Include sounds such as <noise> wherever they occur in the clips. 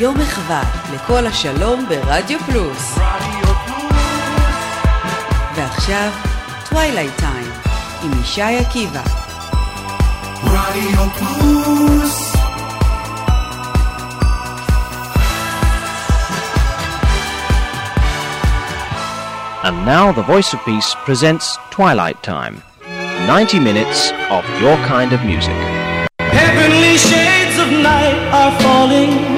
יום מחווה לקול השלום ברדיו פלוס. ועכשיו, טווילייט טיים עם ישי עקיבא. רדיו פלוס And now the Voice of Peace presents Twilight Time, 90 minutes of your kind of music. Heavenly shades of night are falling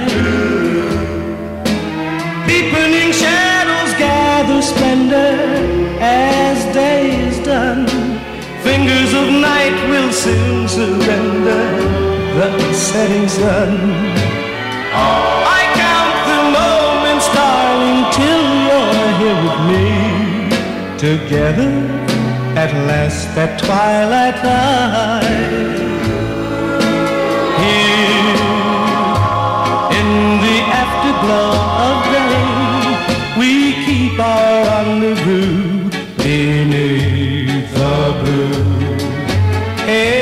Surrender the setting sun. I count the moments, darling, till you're here with me. Together at last at twilight time. Here in the afterglow of day, we keep our rendezvous beneath the blue. Hey,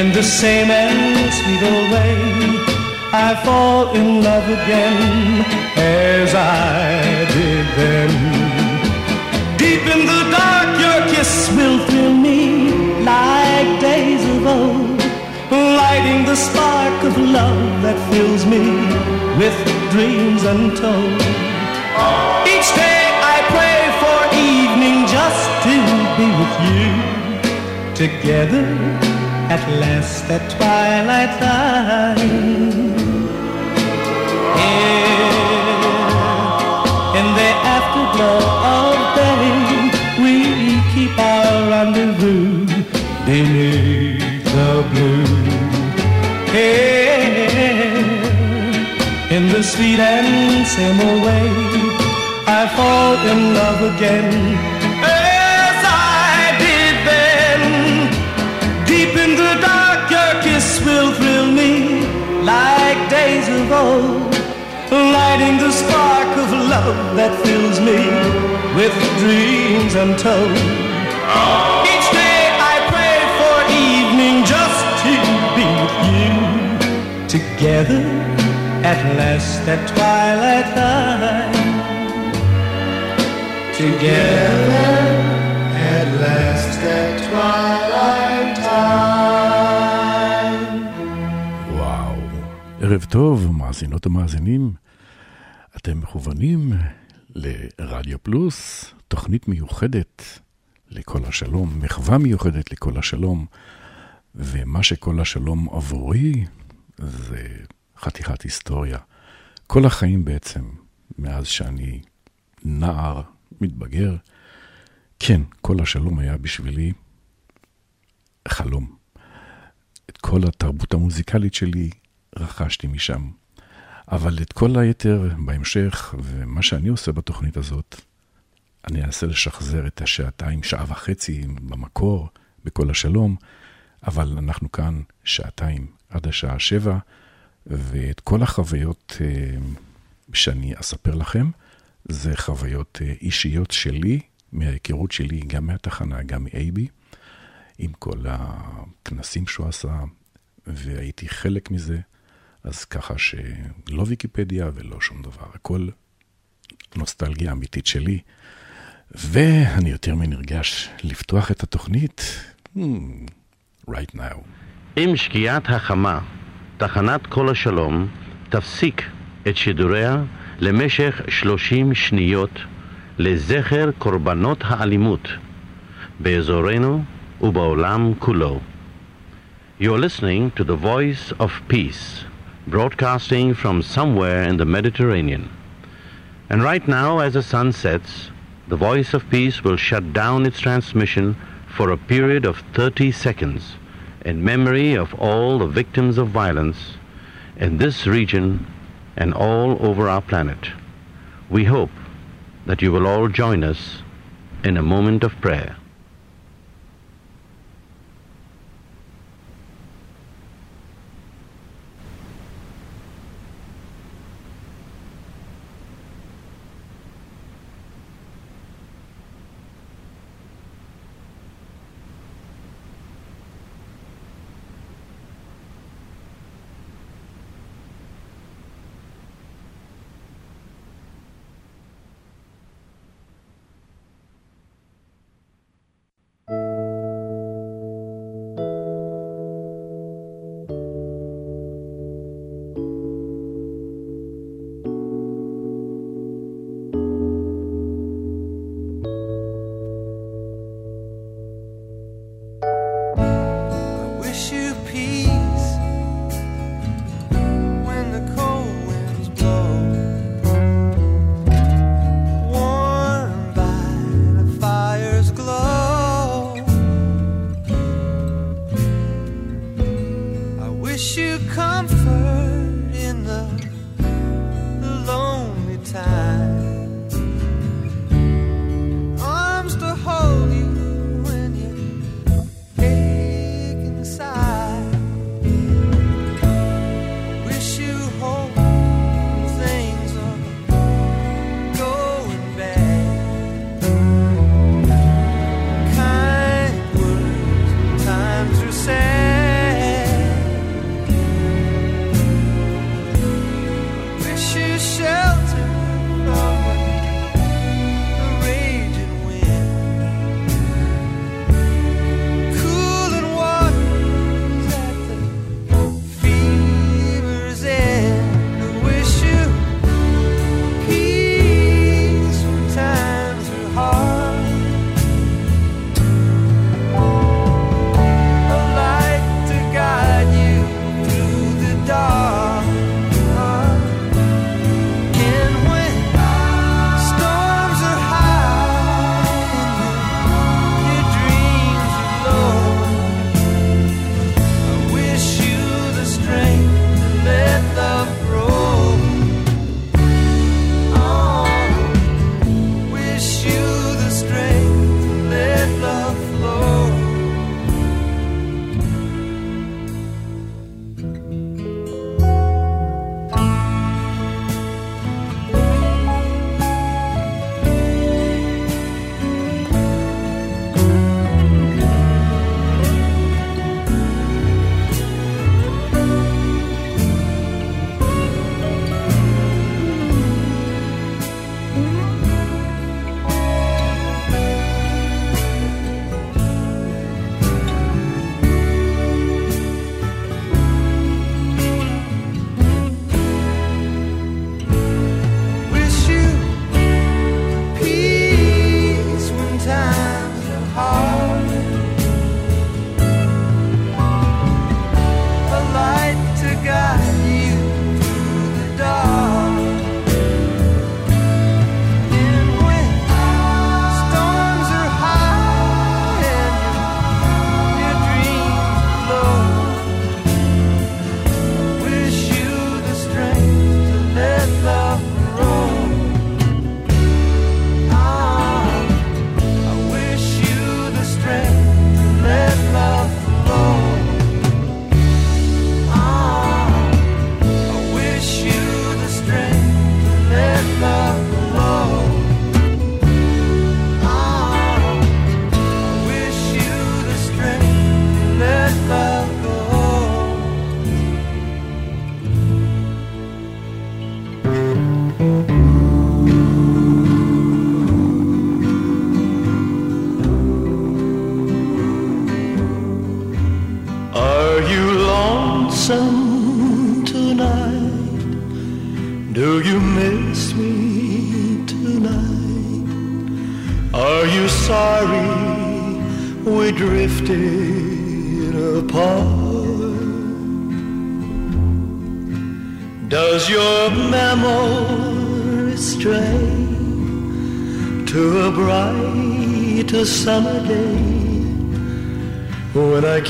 in the same and sweet old way, I fall in love again as I did then. Deep in the dark, your kiss will thrill me like days of old, lighting the spark of love that fills me with dreams untold. Each day I pray for evening just to be with you, together at last the twilight time. Here in the afterglow of day, we keep our rendezvous beneath the blue. Here in the sweet and old way, I fall in love again old, lighting the spark of love that fills me with dreams untold. Each day I pray for evening just to be with you, together at last at twilight time. Together at last at twilight ערב טוב, מאזינות ומאזינים. אתם מכוונים לרדיו פלוס, תוכנית מיוחדת לכל השלום, מחווה מיוחדת לכל השלום, ומה שכל השלום עבורי זה חתיכת היסטוריה. כל החיים בעצם, מאז שאני נער, מתבגר, כן, כל השלום היה בשבילי חלום. את כל התרבות המוזיקלית שלי רכשתי משם. אבל את כל היתר בהמשך, ומה שאני עושה בתוכנית הזאת, אני אנסה לשחזר את השעתיים, שעה וחצי במקור, בכל השלום, אבל אנחנו כאן שעתיים עד השעה שבע, ואת כל החוויות אה, שאני אספר לכם, זה חוויות אה, אישיות שלי, מההיכרות שלי, גם מהתחנה, גם מאייבי, עם כל הכנסים שהוא עשה, והייתי חלק מזה. אז ככה שלא ויקיפדיה ולא שום דבר, הכל נוסטלגיה אמיתית שלי. ואני יותר מנרגש לפתוח את התוכנית hmm, right now. עם שקיעת החמה, תחנת כל השלום תפסיק את שידוריה למשך 30 שניות לזכר קורבנות האלימות באזורנו ובעולם כולו. You're listening to the voice of peace. Broadcasting from somewhere in the Mediterranean. And right now, as the sun sets, the Voice of Peace will shut down its transmission for a period of 30 seconds in memory of all the victims of violence in this region and all over our planet. We hope that you will all join us in a moment of prayer. floor.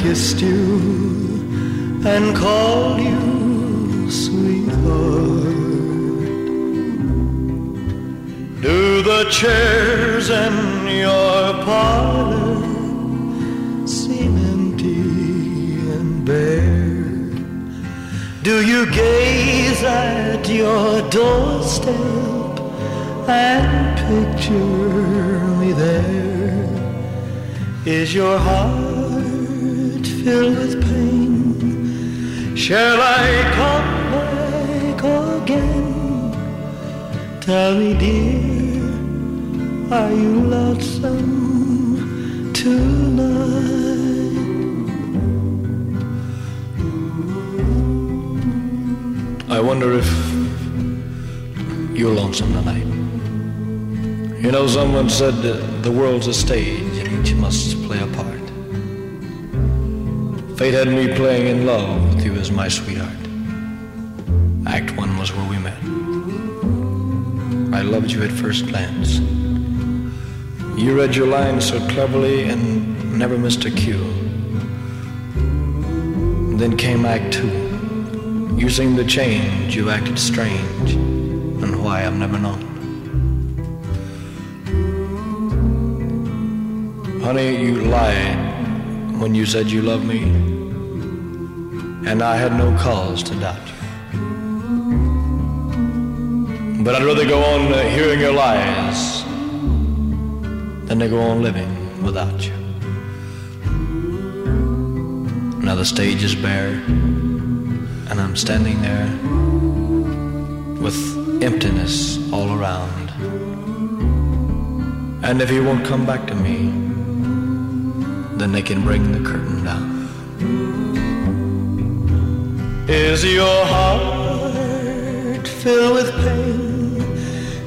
Kissed you and called you sweetheart? Do the chairs in your parlor seem empty and bare? Do you gaze at your doorstep and picture me there? Is your heart Me, dear, are you lonesome tonight? I wonder if you're lonesome tonight. You know, someone said the world's a stage and each must play a part. Fate had me playing in love with you as my sweetheart. Loved you at first glance. You read your lines so cleverly and never missed a cue. Then came Act Two. You seemed to change, you acted strange, and why I've never known. Honey, you lied when you said you loved me, and I had no cause to doubt you. But I'd rather go on uh, hearing your lies than to go on living without you. Now the stage is bare, and I'm standing there with emptiness all around. And if you won't come back to me, then they can bring the curtain down. Is your heart filled with pain?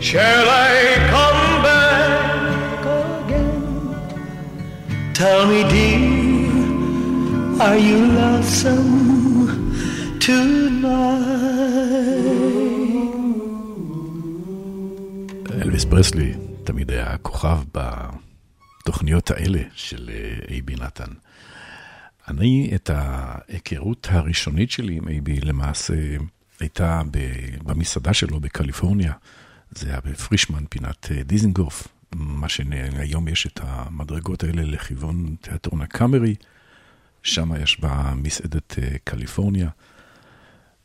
Shall I come back again? Tell me, dear, are you lonesome tonight? אלוויס פרסלי תמיד היה כוכב בתוכניות האלה של אייבי נתן. אני, את ההיכרות הראשונית שלי עם אייבי למעשה הייתה במסעדה שלו בקליפורניה. זה היה בפרישמן, פינת דיזנגוף, מה שהיום יש את המדרגות האלה לכיוון תיאטרון הקאמרי. שם ישבה מסעדת קליפורניה.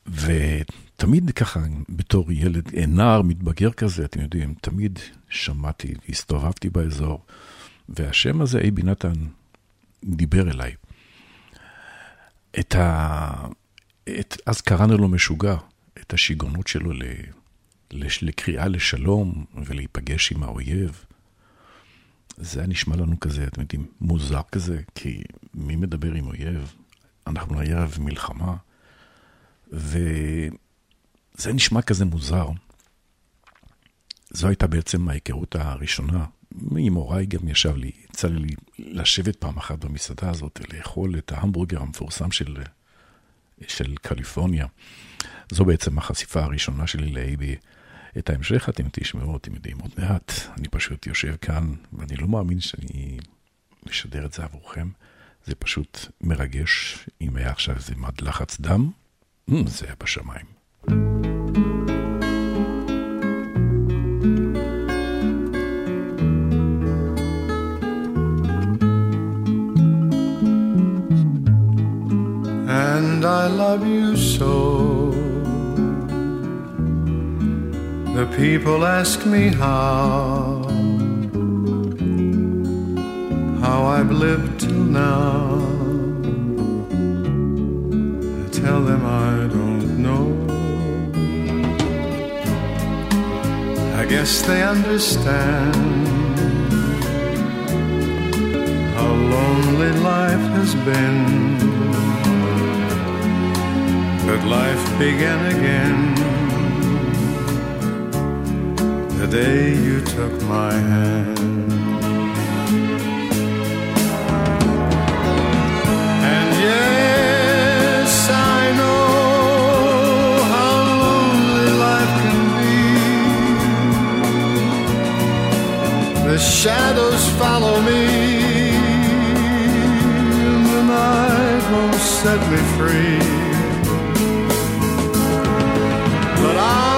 ותמיד ככה, בתור ילד, נער מתבגר כזה, אתם יודעים, תמיד שמעתי, הסתובבתי באזור, והשם הזה, אייבי נתן, דיבר אליי. את ה... את... אז קראנו לו משוגע, את השיגעונות שלו. לקריאה לשלום ולהיפגש עם האויב. זה היה נשמע לנו כזה, אתם יודעים, מוזר כזה, כי מי מדבר עם אויב? אנחנו ערב מלחמה, וזה נשמע כזה מוזר. זו הייתה בעצם ההיכרות הראשונה. עם הוריי גם ישב לי, יצא לי לשבת פעם אחת במסעדה הזאת, לאכול את ההמבורגר המפורסם של, של קליפורניה. זו בעצם החשיפה הראשונה שלי לאייבי. את ההמשך אתם תשמעו, אתם יודעים, עוד מעט. אני פשוט יושב כאן, ואני לא מאמין שאני משדר את זה עבורכם. זה פשוט מרגש. אם היה עכשיו איזה מד לחץ דם, זה היה בשמיים. And I love you so. The people ask me how, how I've lived till now. I tell them I don't know. I guess they understand how lonely life has been. But life began again the day you took my hand. And yes, I know how lonely life can be. The shadows follow me, and the night won't set me free. But I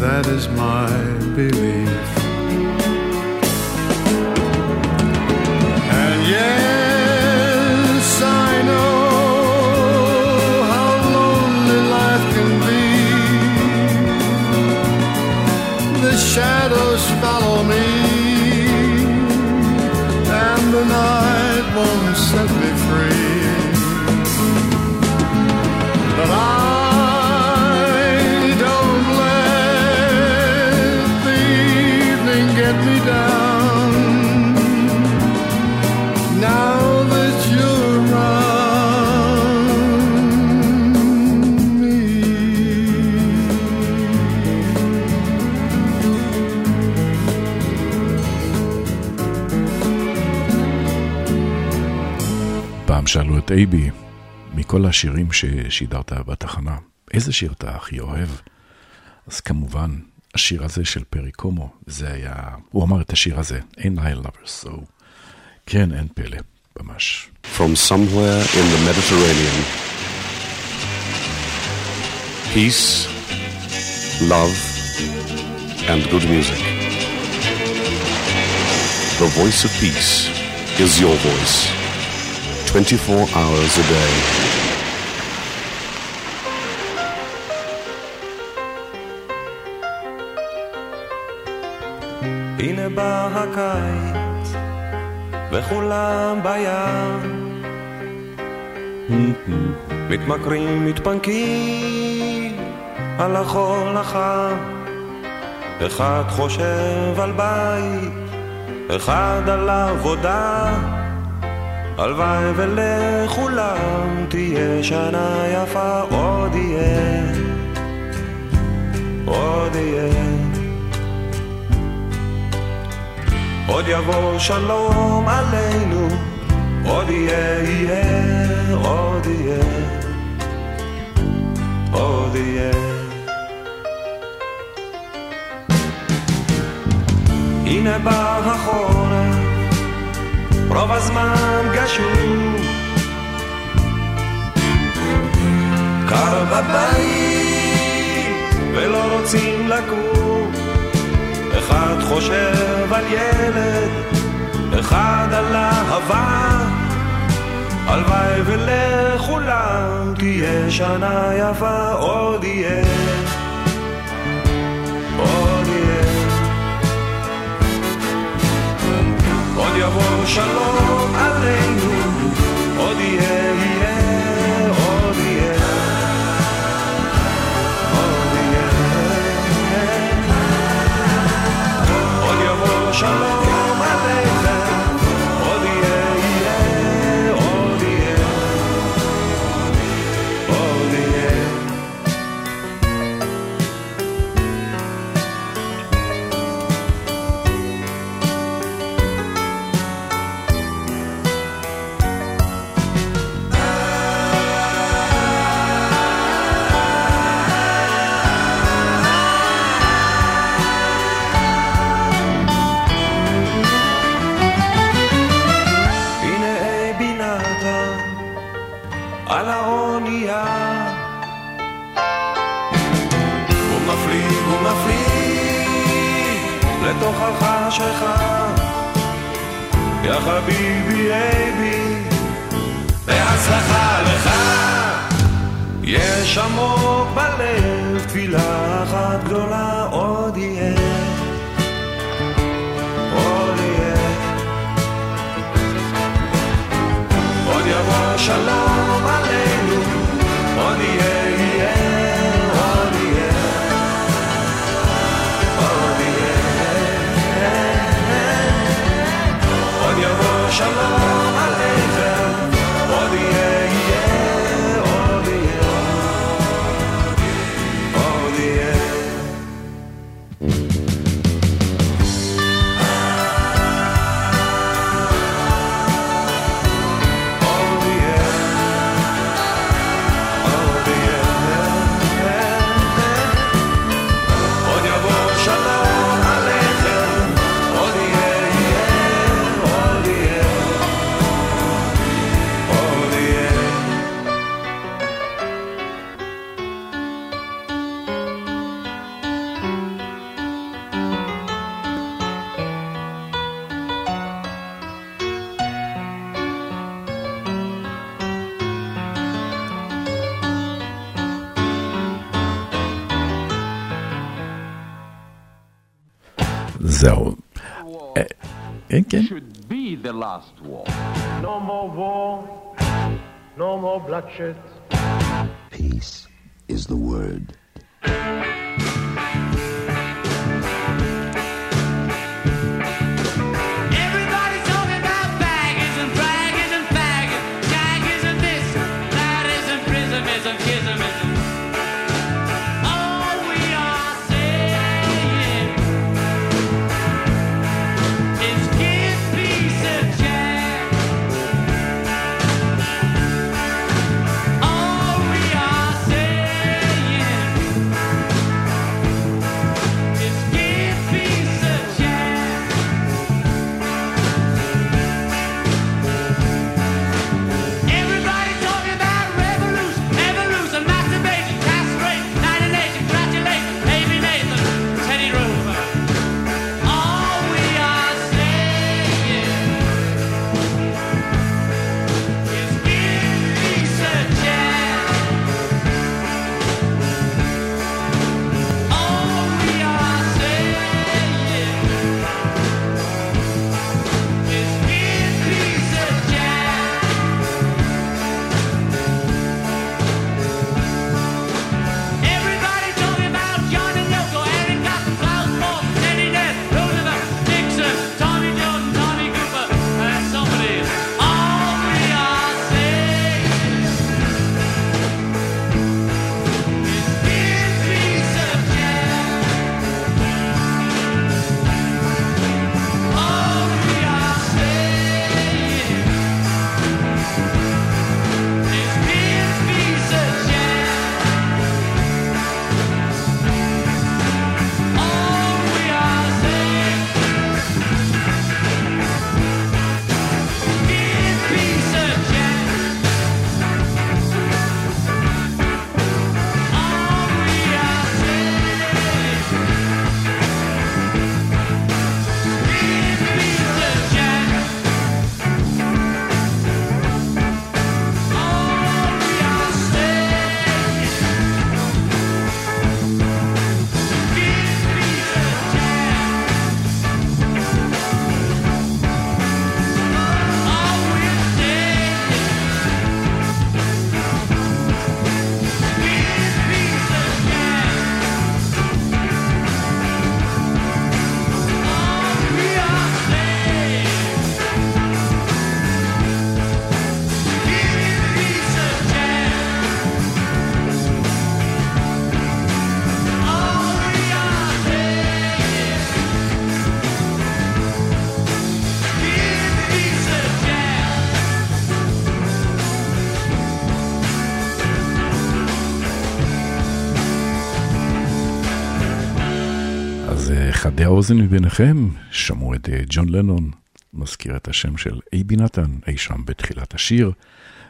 That is my belief. And yes, I know how lonely life can be. The shadows follow me, and the night won't set me free. But I את אייבי, מכל השירים ששידרת בתחנה, איזה שיר אתה הכי אוהב? אז כמובן, השיר הזה של פרי קומו, זה היה, הוא אמר את השיר הזה, אין I lovers, so כן, אין פלא, ממש. from somewhere in the Mediterranean. Peace, love, and good music. The voice of peace is your voice, 24 hours a day. הנה בא הקיץ, וכולם בים. מתמכרים, מתפנקים על החול החם. אחד חושב על בית, אחד על עבודה. הלוואי ולכולם תהיה שנה יפה, עוד יהיה, עוד יהיה. עוד יבוא שלום עלינו, עוד יהיה, יהיה, עוד יהיה, עוד יהיה. הנה בא החורף, רוב הזמן גשום. קר בבית, ולא רוצים לקום. אחד חושב על ילד, אחד על אהבה. הלוואי ולכולם תהיה שנה יפה, עוד יהיה, יבוא שלום עלינו, עוד יהיה, question? should be the last war. No more war, no more bloodshed. האוזן מביניכם שמעו את אה, ג'ון לנון, מזכיר את השם של אייבי נתן, אי שם בתחילת השיר,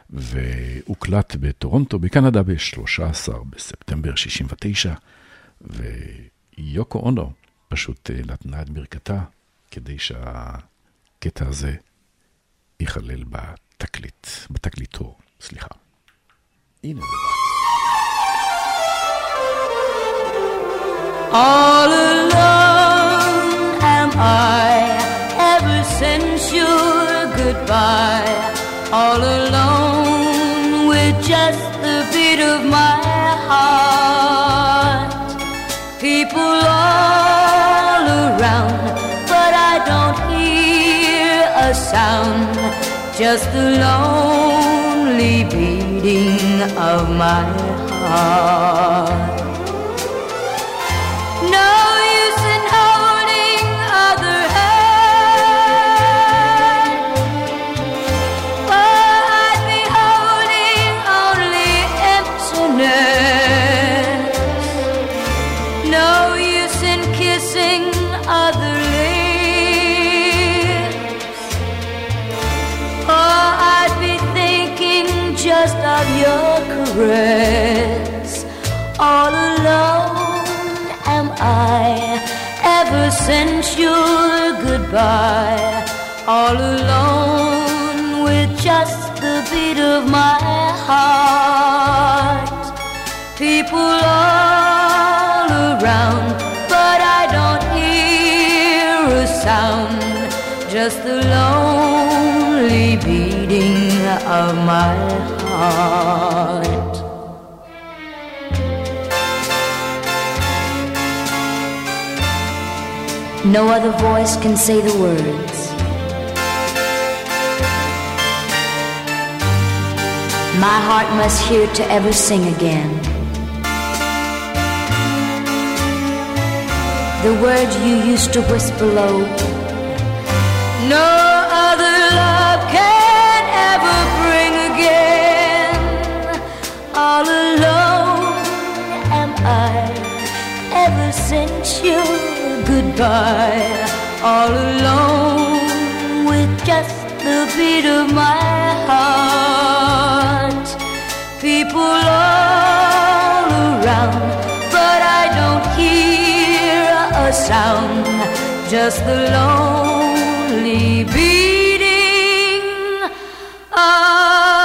והוקלט בטורונטו בקנדה ב-13 בספטמבר 69, ויוקו אונו פשוט אה, נתנה את ברכתה כדי שהקטע הזה ייכלל בתקליט, בתקליטו, סליחה. הנה זה. all alone. I ever since your goodbye. All alone with just the beat of my heart. People all around, but I don't hear a sound. Just the lonely beating of my heart. No use your caress. All alone am I ever since your goodbye. All alone with just the beat of my heart. People all around, but I don't hear a sound. Just the lonely beating of my heart. No other voice can say the words. My heart must hear to ever sing again. The words you used to whisper low. No since your goodbye. All alone with just the beat of my heart. People all around, but I don't hear a sound. Just the lonely beating of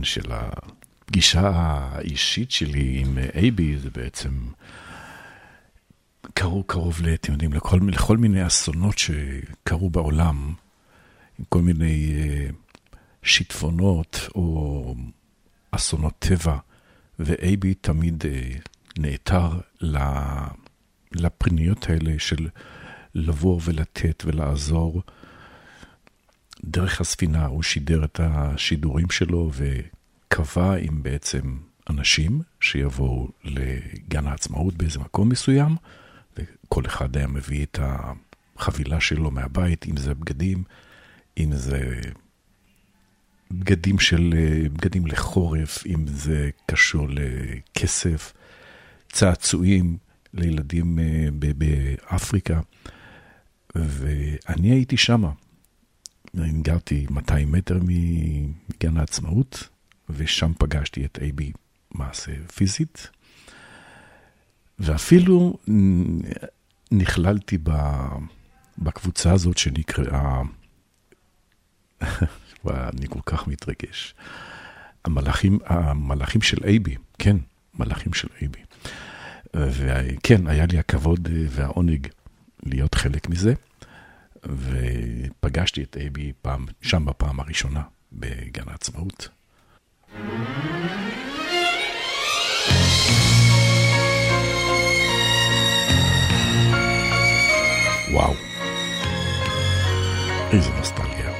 מעניין של הפגישה האישית שלי עם אייבי זה בעצם קרו קרוב, ל- אתם יודעים, לכל, לכל מיני אסונות שקרו בעולם, עם כל מיני uh, שיטפונות או אסונות טבע, ואייבי תמיד uh, נעתר לפניות האלה של לבוא ולתת ולעזור. דרך הספינה הוא שידר את השידורים שלו וקבע עם בעצם אנשים שיבואו לגן העצמאות באיזה מקום מסוים, וכל אחד היה מביא את החבילה שלו מהבית, אם זה בגדים, אם זה בגדים של, בגדים לחורף, אם זה קשור לכסף, צעצועים לילדים אה, באפריקה. ואני הייתי שמה. גרתי 200 מטר מגן העצמאות, ושם פגשתי את אייבי מעשה פיזית, ואפילו נכללתי בקבוצה הזאת שנקראה, <laughs> אני כל כך מתרגש, המלאכים, המלאכים של אייבי, כן, מלאכים של אייבי. וכן, היה לי הכבוד והעונג להיות חלק מזה, ופגשתי את אייבי פעם, שם בפעם הראשונה, בגן העצמאות. וואו, איזה נוסטלגיה.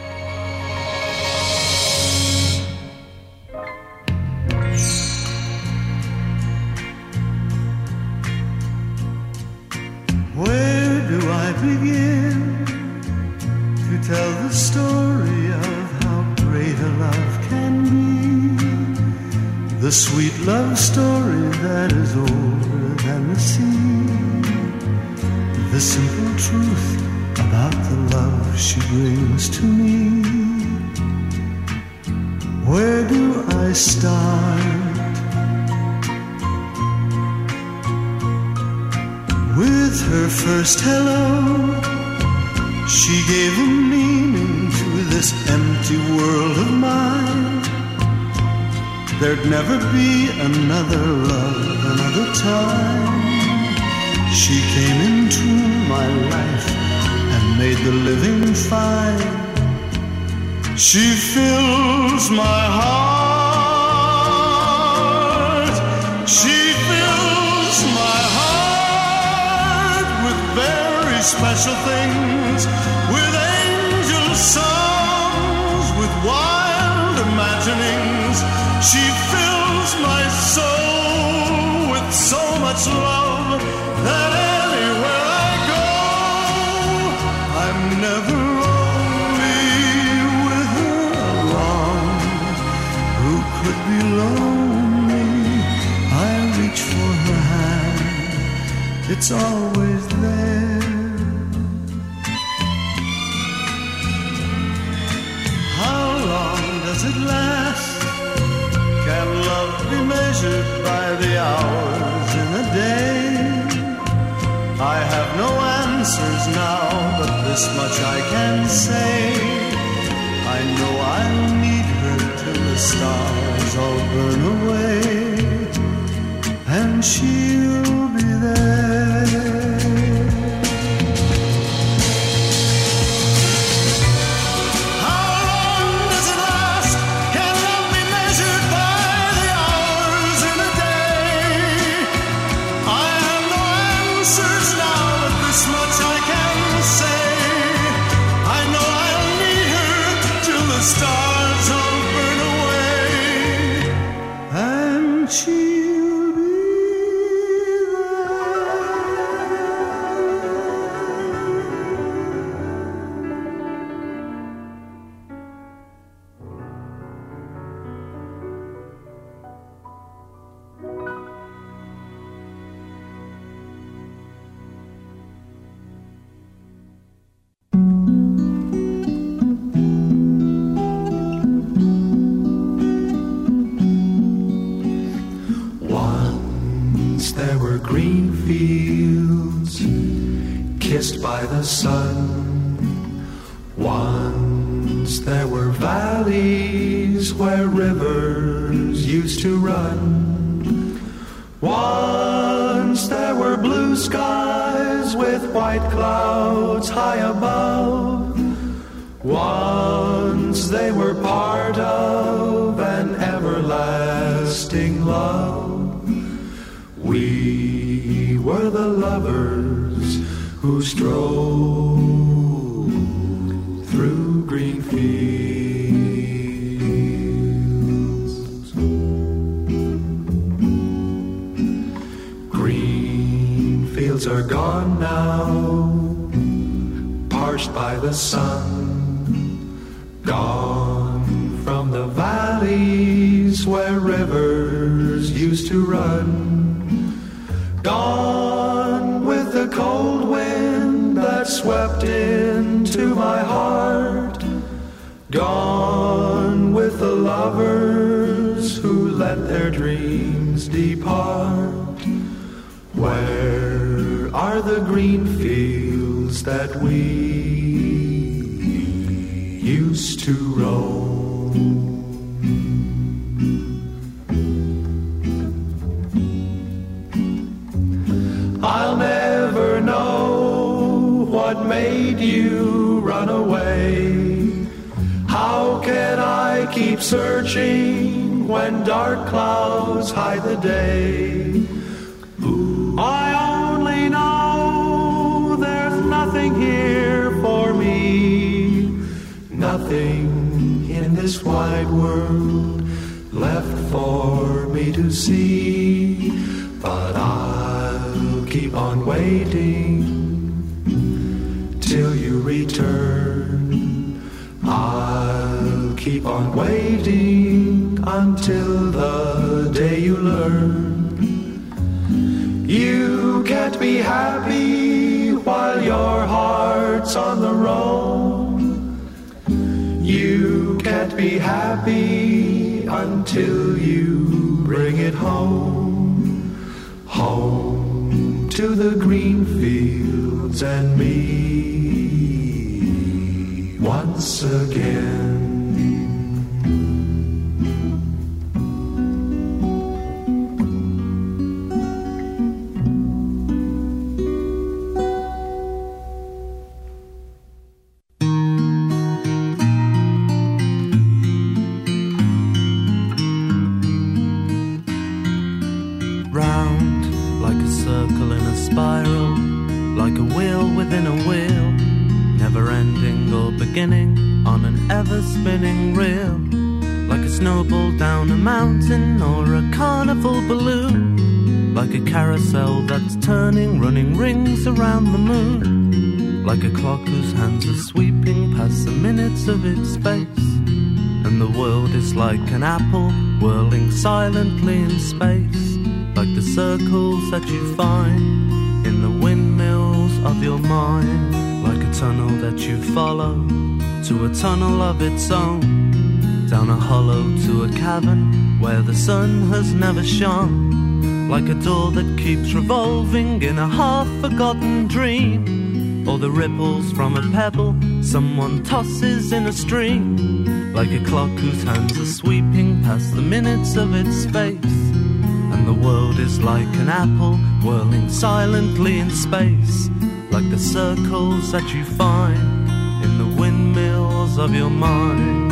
Where do I begin tell the story of how great a love can be? The sweet love story that is older than the sea. The simple truth about the love she brings to me. Where do I start? With her first hello, she gave a meaning to this empty world of mine. There'd never be another love, another time. She came into my life and made the living fine. She fills my heart. She special things, with angel songs, with wild imaginings. She fills my soul with so much love that anywhere I go, I'm never lonely with her along. Who could be lonely? I reach for her hand, it's always there. Last? Can love be measured by the hours in a day? I have no answers now, but this much I can say. I know I'll need her till the stars all burn away, and she'll be there. Who strolled through green fields. Green fields are gone now, parched by the sun. Nothing in this wide world left for me to see. But I'll keep on waiting till you return. I'll keep on waiting until the day you learn. You can't be happy while your heart's on the be happy until you bring it home. Home to the green fields and me once again. Like an apple whirling silently in space like the circles that you find in the windmills of your mind, like a tunnel that you follow to a tunnel of its own, down a hollow to a cavern where the sun has never shone, like a door that keeps revolving in a half forgotten dream, or the ripples from a pebble someone tosses in a stream, like a clock whose hands are sweeping past the minutes of its space. And the world is like an apple whirling silently in space, like the circles that you find in the windmills of your mind.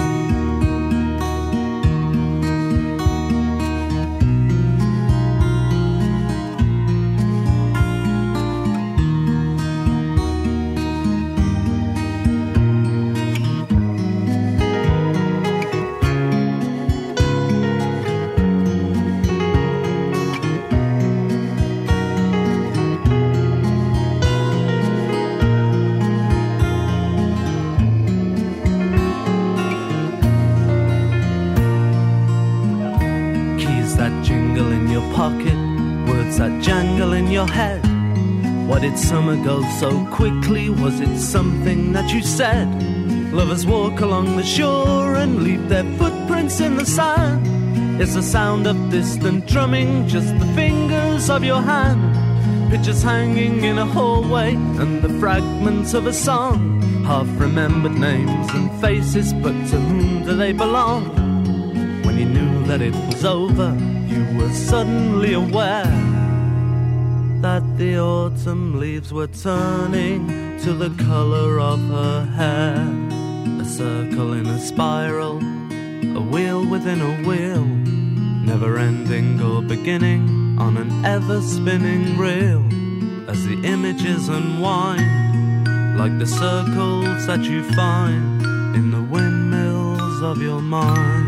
Summer go so quickly? Was it something that you said? Lovers walk along the shore and leave their footprints in the sand. It's the sound of distant drumming, just the fingers of your hand. Pictures hanging in a hallway and the fragments of a song. Half remembered names and faces, but to whom do they belong? When you knew that it was over, you were suddenly aware that the autumn leaves were turning to the color of her hair. A circle in a spiral, a wheel within a wheel, never ending or beginning on an ever spinning reel. As the images unwind, like the circles that you find in the windmills of your mind.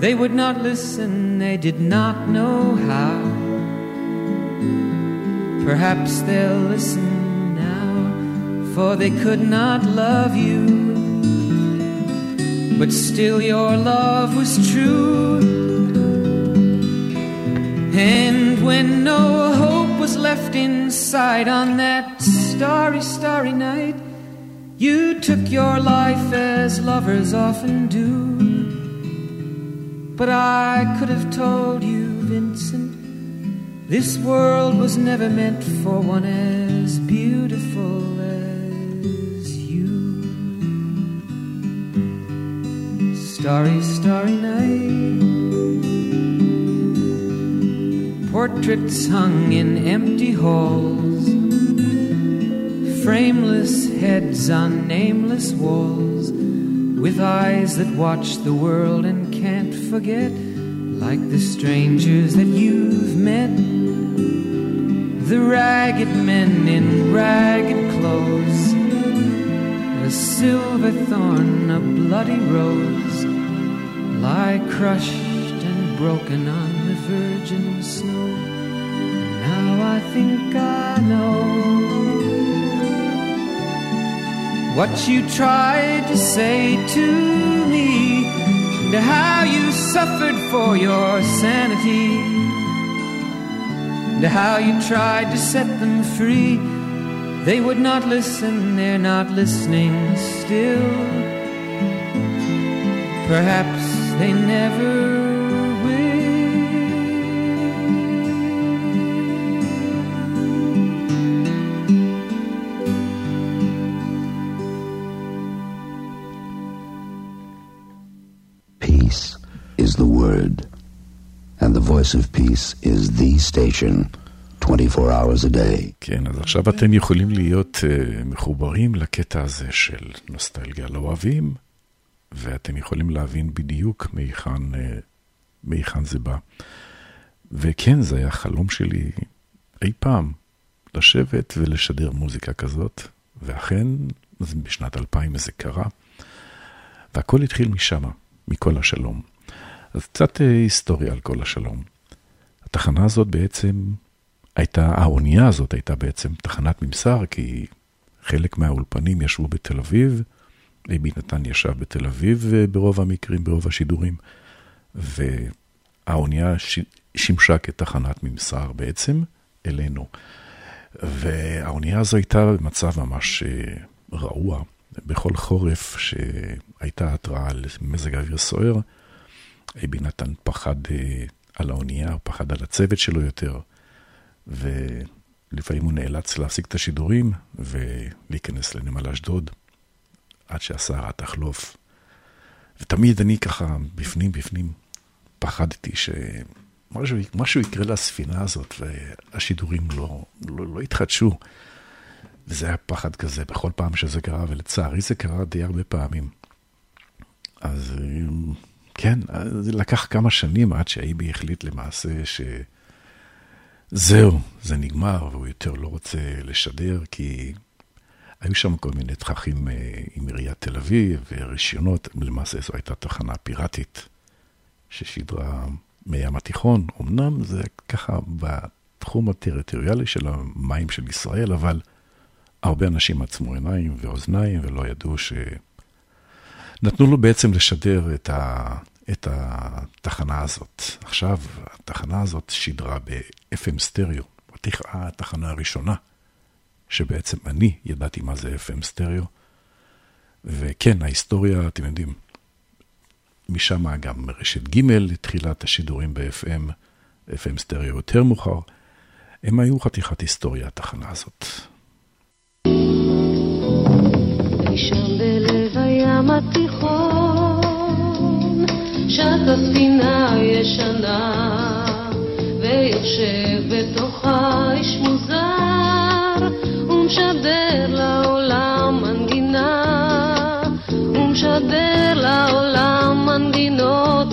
They would not listen, they did not know how. Perhaps they'll listen now, for they could not love you. But still, your love was true. And when no hope was left inside on that starry, starry night, you took your life as lovers often do. But I could have told you, Vincent, this world was never meant for one as beautiful as you. Starry, starry night. Portraits hung in empty halls, frameless heads on nameless walls, with eyes that watch the world and forget, like the strangers that you've met. The ragged men in ragged clothes, a silver thorn, a bloody rose, lie crushed and broken on the virgin snow. Now I think I know what you tried to say to me, and how you suffered for your sanity, and how you tried to set them free. They would not listen, they're not listening still. Perhaps they never the word, and the voice of peace is the station 24 hours a day. כן, אז עכשיו אתם יכולים להיות uh, מחוברים לקטע הזה של נוסטלגיה לא אוהבים, ואתם יכולים להבין בדיוק מהיכן, uh, מהיכן זה בא. וכן, זה היה חלום שלי אי פעם, לשבת ולשדר מוזיקה כזאת, ואכן, בשנת 2000 זה קרה. והכל התחיל משם, מכל השלום. אז קצת אה, היסטוריה על כל השלום. התחנה הזאת בעצם הייתה, האונייה הזאת הייתה בעצם תחנת ממסר, כי חלק מהאולפנים ישבו בתל אביב, אייבי נתן ישב בתל אביב אה, ברוב המקרים, ברוב השידורים, והאונייה. שימשה כתחנת ממסר בעצם אלינו. והאונייה הזו הייתה במצב ממש אה, רעוע. בכל חורף שהייתה התראה על מזג אוויר סוער, אייבי נתן פחד אה, על האונייה, פחד על הצוות שלו יותר, ולפעמים הוא נאלץ להפסיק את השידורים ולהיכנס לנמל אשדוד עד שהסערה תחלוף. ותמיד אני ככה, בפנים בפנים, פחדתי שמשהו יקרה לספינה הזאת והשידורים לא, לא, לא יתחדשו. וזה היה פחד כזה בכל פעם שזה קרה, ולצערי זה קרה די הרבה פעמים. אז כן, זה לקח כמה שנים עד שהאיבי החליט למעשה שזהו, זה נגמר, והוא יותר לא רוצה לשדר, כי היו שם כל מיני תככים אה, עם עיריית תל אביב ורישיונות, למעשה זו הייתה תחנה פיראטית ששידרה מים התיכון. אמנם זה ככה בתחום הטריטוריאלי של המים של ישראל, אבל הרבה אנשים עצמו עיניים ואוזניים ולא ידעו ש... נתנו לו בעצם לשדר את, ה, את התחנה הזאת. עכשיו, התחנה הזאת שידרה ב-FM סטריאו, התחנה הראשונה, שבעצם אני ידעתי מה זה FM סטריאו. וכן, ההיסטוריה, אתם יודעים, משם גם רשת ג' התחילה את השידורים ב-FM, FM סטריאו יותר מאוחר. הם היו חתיכת היסטוריה, התחנה הזאת. שם בלב הים התיכון, שטה ספינה ישנה, ויושב בתוכה איש מוזר, ומשדר לעולם מנגינה, ומשדר לעולם מנגינות,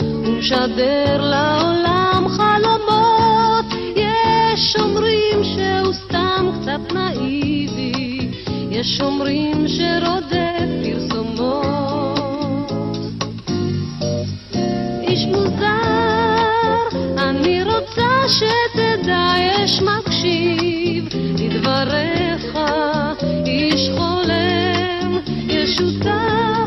ומשדר לעולם חלומות, יש אומרים שהוא סתם קצת נאיבי, יש אומרים שרודף פרסומות. איש מוזר, אני רוצה שתדע, יש מקשיב לדבריך, איש חולם, יש שותף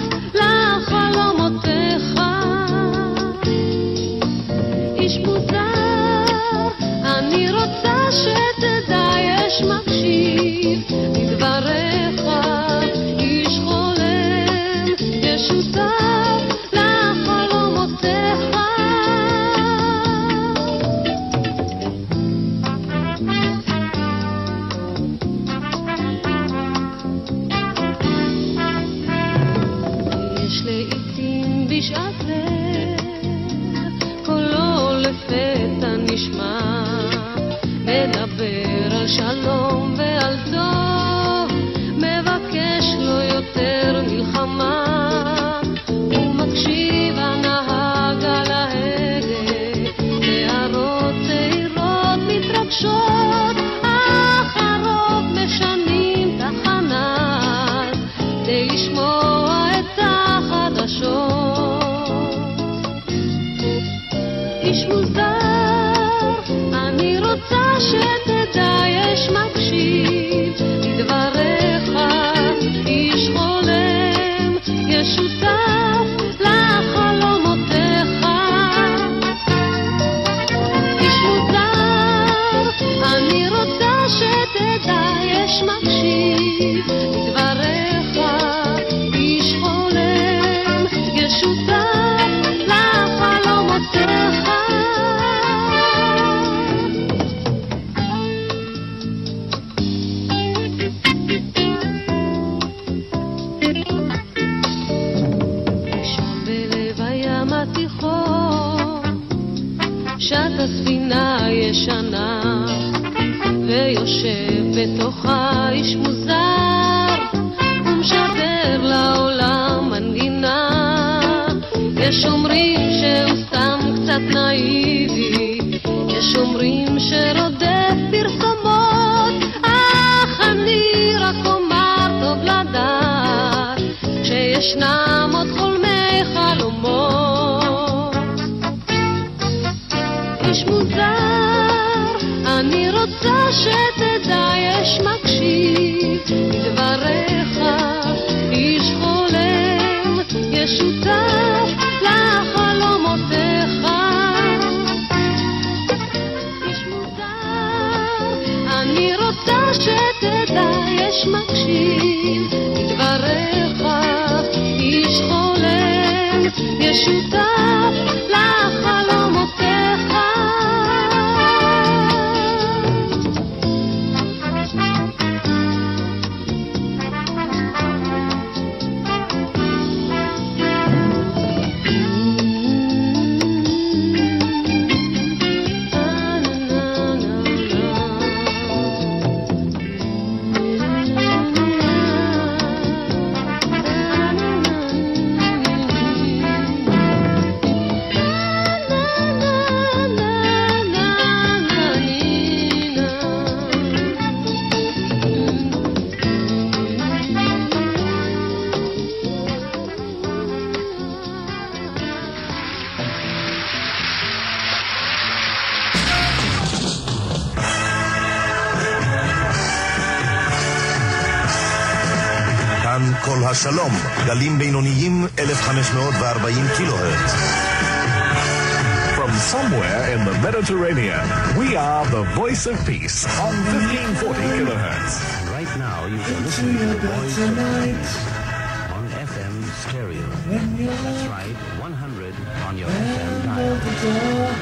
dial.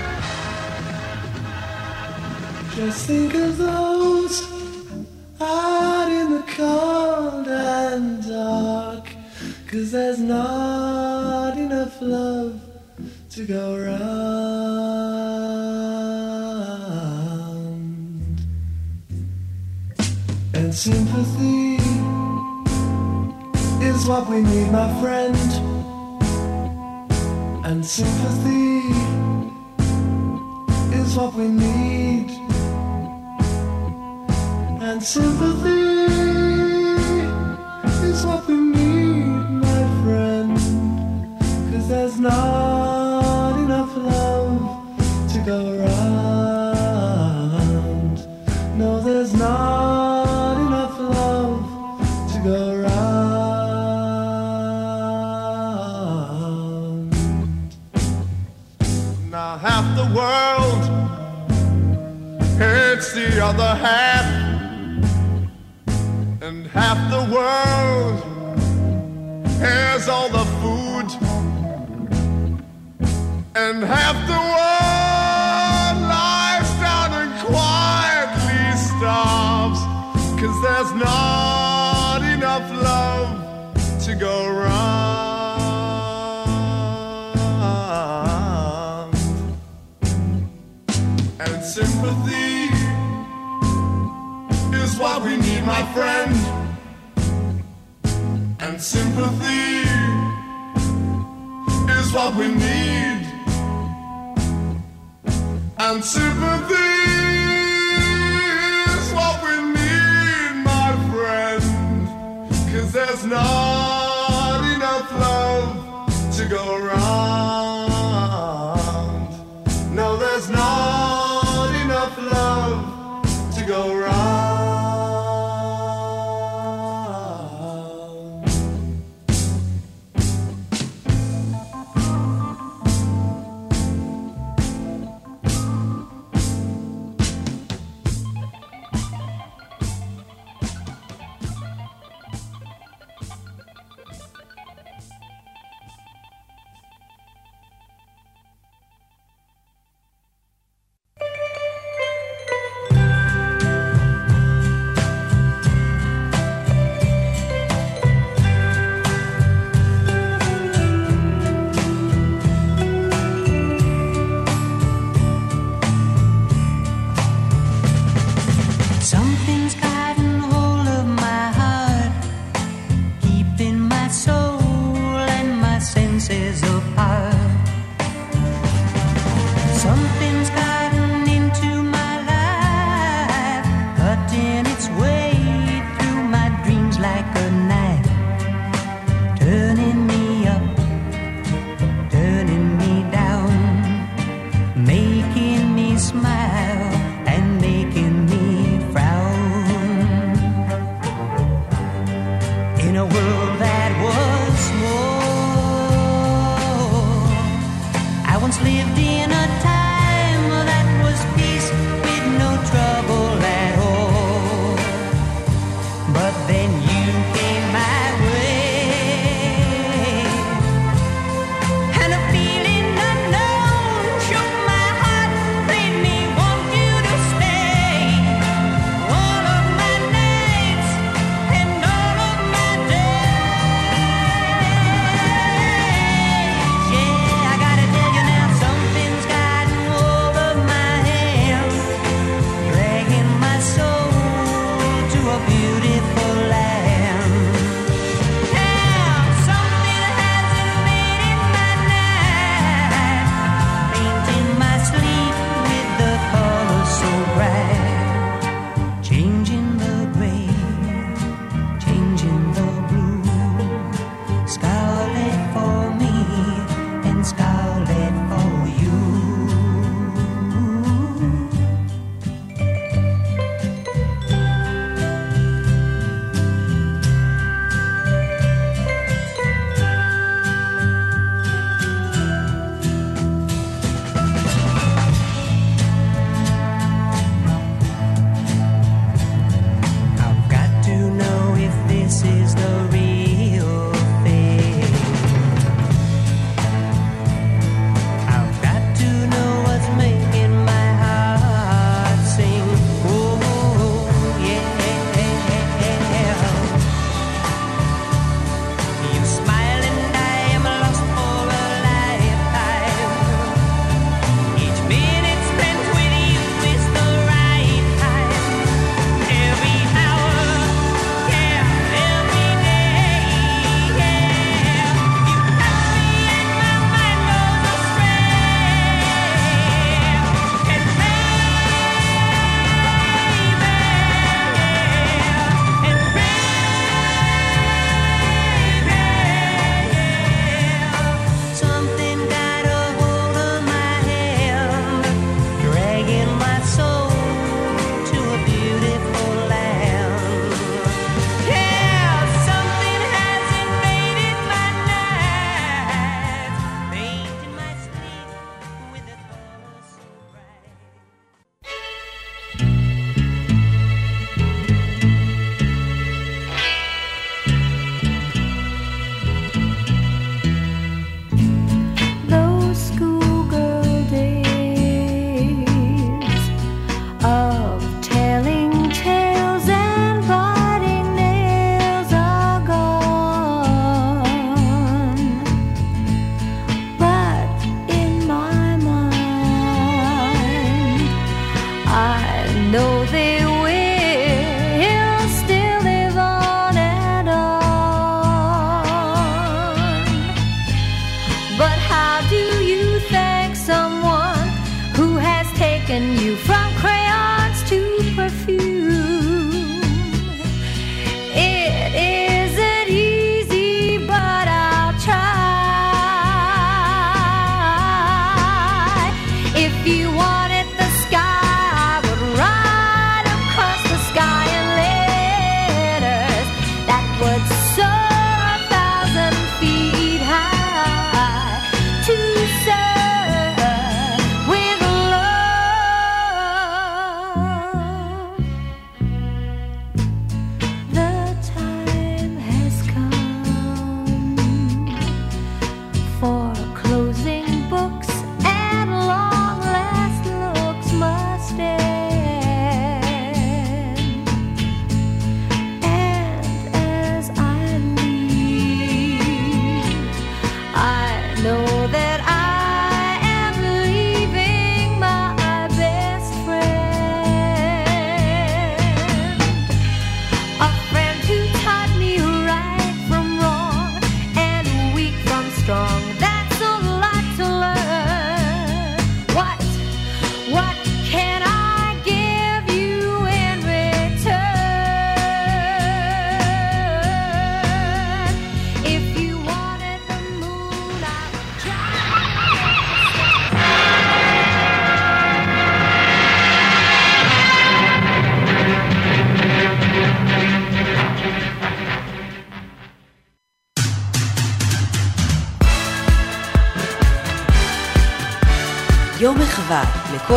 Just think of those out in the cold and dark. Cause there's not enough love to go round. And sympathy is what we need, my friend. And sympathy is what we need. And sympathy is what we need, my friend. Cause there's not enough love to go around. Other half, and half the world has all the food, and half the world lies down and quietly starves, cause there's not enough love to go round. And sympathy what we need, my friend. And sympathy is what we need. And sympathy is what we need, my friend. Cause there's not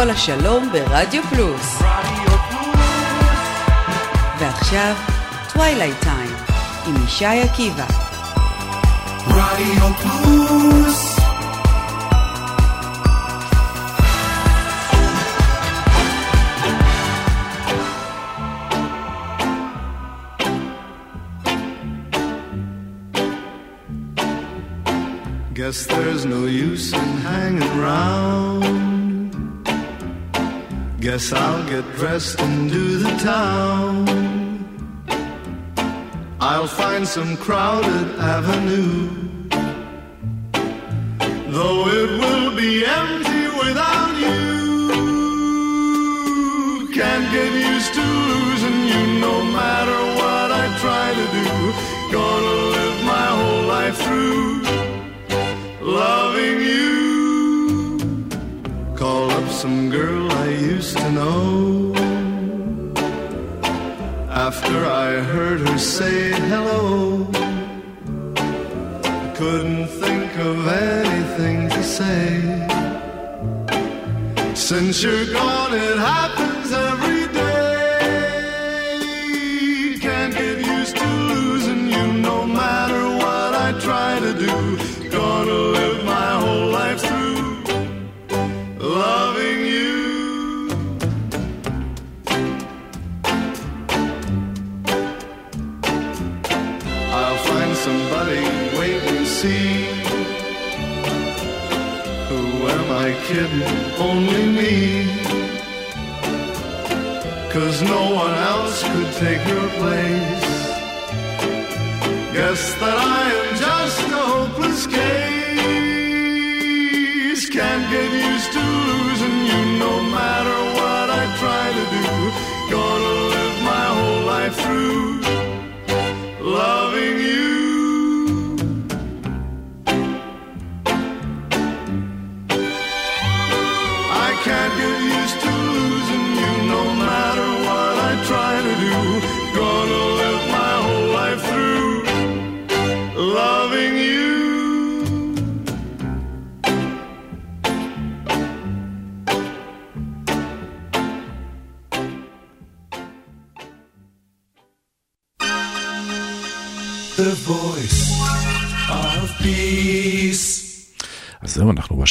לכל השלום ברדיו פלוס. ועכשיו, טווילייט טיים, עם ישי עקיבא. רדיו פלוס I'll get dressed and do the town. I'll find some crowded avenue.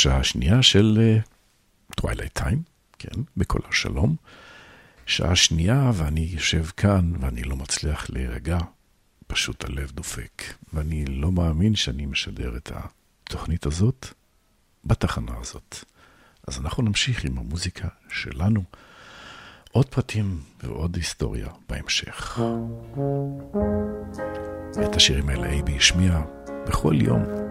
בשעה השנייה של טווילייט טיים, כן, בכל השלום. שעה שנייה, ואני יושב כאן, ואני לא מצליח להירגע, פשוט הלב דופק. ואני לא מאמין שאני משדר את התוכנית הזאת בתחנה הזאת. אז אנחנו נמשיך עם המוזיקה שלנו. עוד פרטים ועוד היסטוריה בהמשך. את השירים האלה אייבי השמיע בכל יום.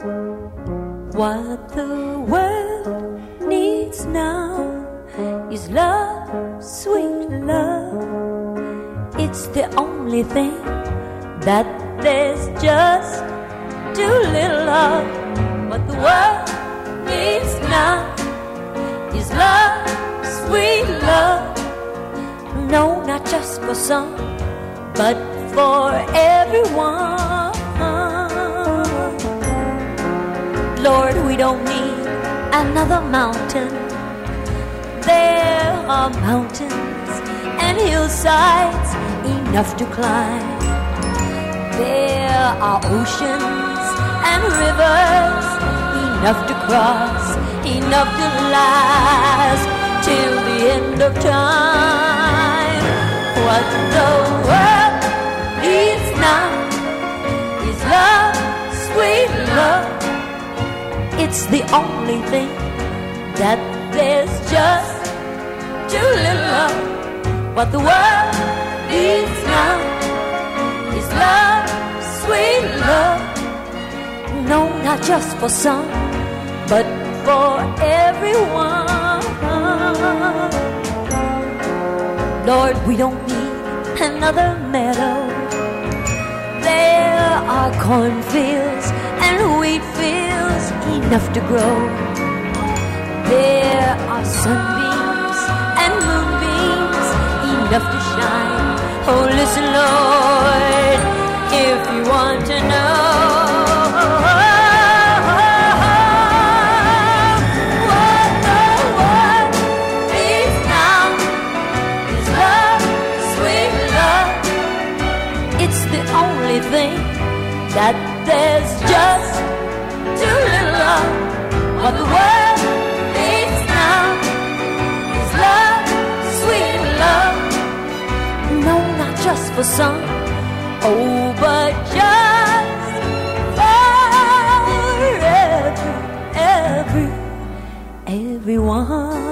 What the world needs now is love, sweet love. It's the only thing that there's just too little of. What the world needs now is love, sweet love. No, not just for some, but for everyone. Lord, we don't need another mountain. There are mountains and hillsides enough to climb. There are oceans and rivers enough to cross, enough to last till the end of time. What the world needs now is love, sweet love. It's the only thing that there's just too little. What the world needs now is love, sweet love. No, not just for some, but for everyone. Lord, we don't need another meadow. There are cornfields and wheat fields enough to grow. There are sunbeams and moonbeams enough to shine. Oh, listen, Lord, if you want to know. There's just too little of what the world needs now is love, sweet love. No, not just for some, oh, but just for every, every, everyone.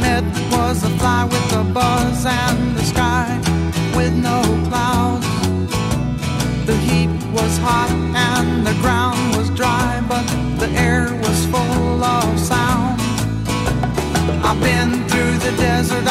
met was a fly with a buzz and the sky with no clouds. The heat was hot and the ground was dry, but the air was full of sound. I've been through the desert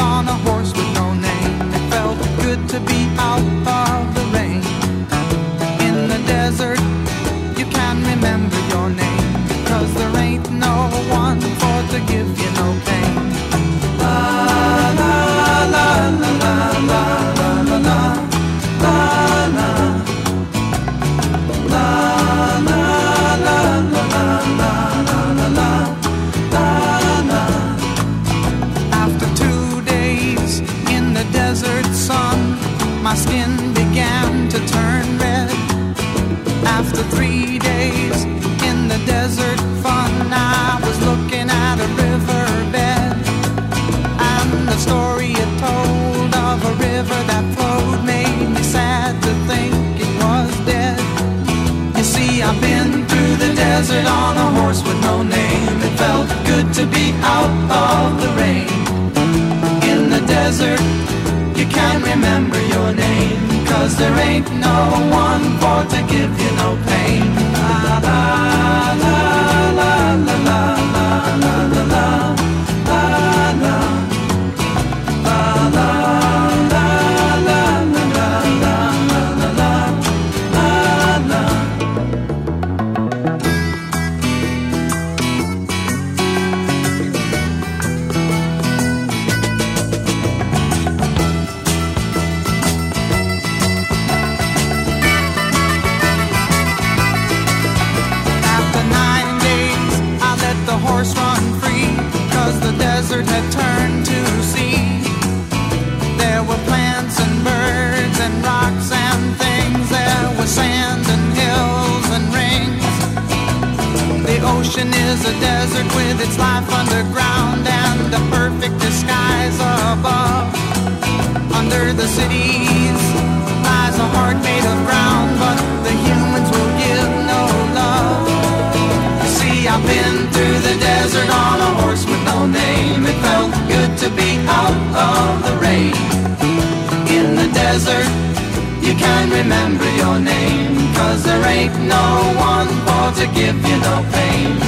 there ain't no one for to give you no pain. With its life underground and a perfect disguise above. Under the cities lies a heart made of ground, but the humans will give no love. You see, I've been through the desert on a horse with no name. It felt good to be out of the rain. In the desert, you can remember your name, cause there ain't no one for to give you no pain.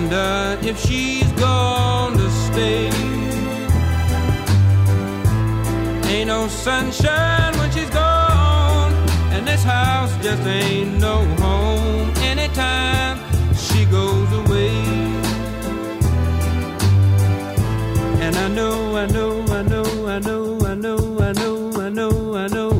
wonder if she's going to stay. Ain't no sunshine when she's gone, and this house just ain't no home anytime she goes away. And I know, I know, I know, I know, I know, I know, I know, I know.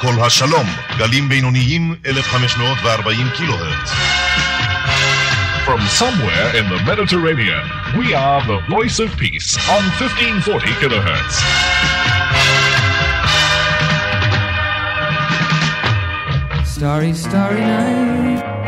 קול השלום, גלים בינוניים 1540 קילוהרץ. From somewhere in the Mediterranean, we are the voice of peace on 1540 kilohertz. Starry, starry night.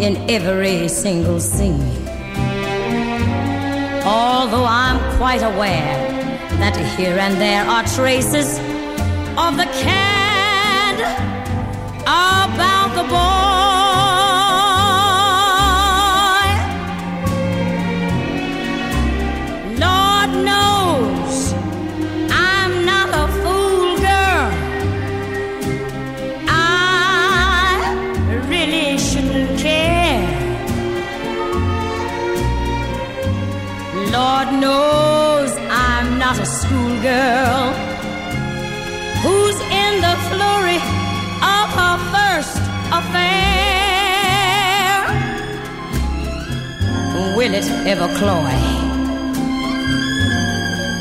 in every single scene. Although I'm quite aware that here and there are traces ever cloy?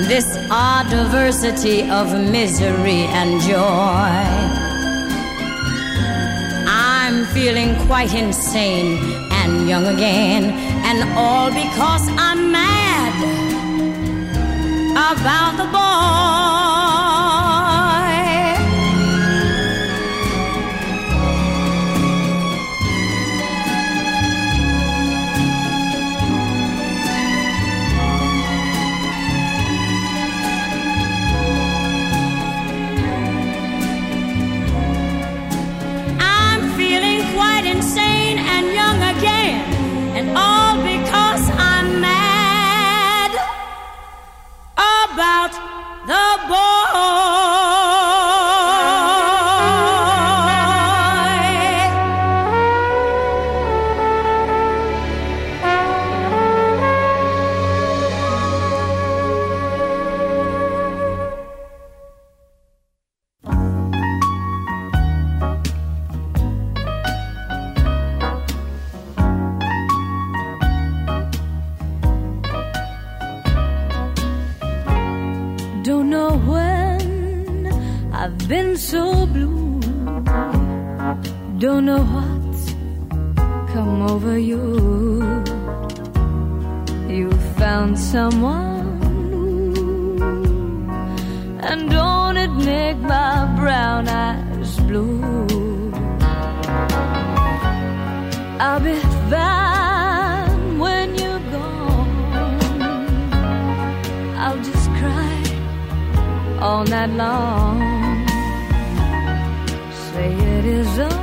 This odd diversity of misery and joy. I'm feeling quite insane and young again, and all because I'm mad about the boy. Don't know when I've been so blue. Don't know what come over you. You found someone. And don't it make my brown eyes blue? I'll be fine all night long. Say it is untrue.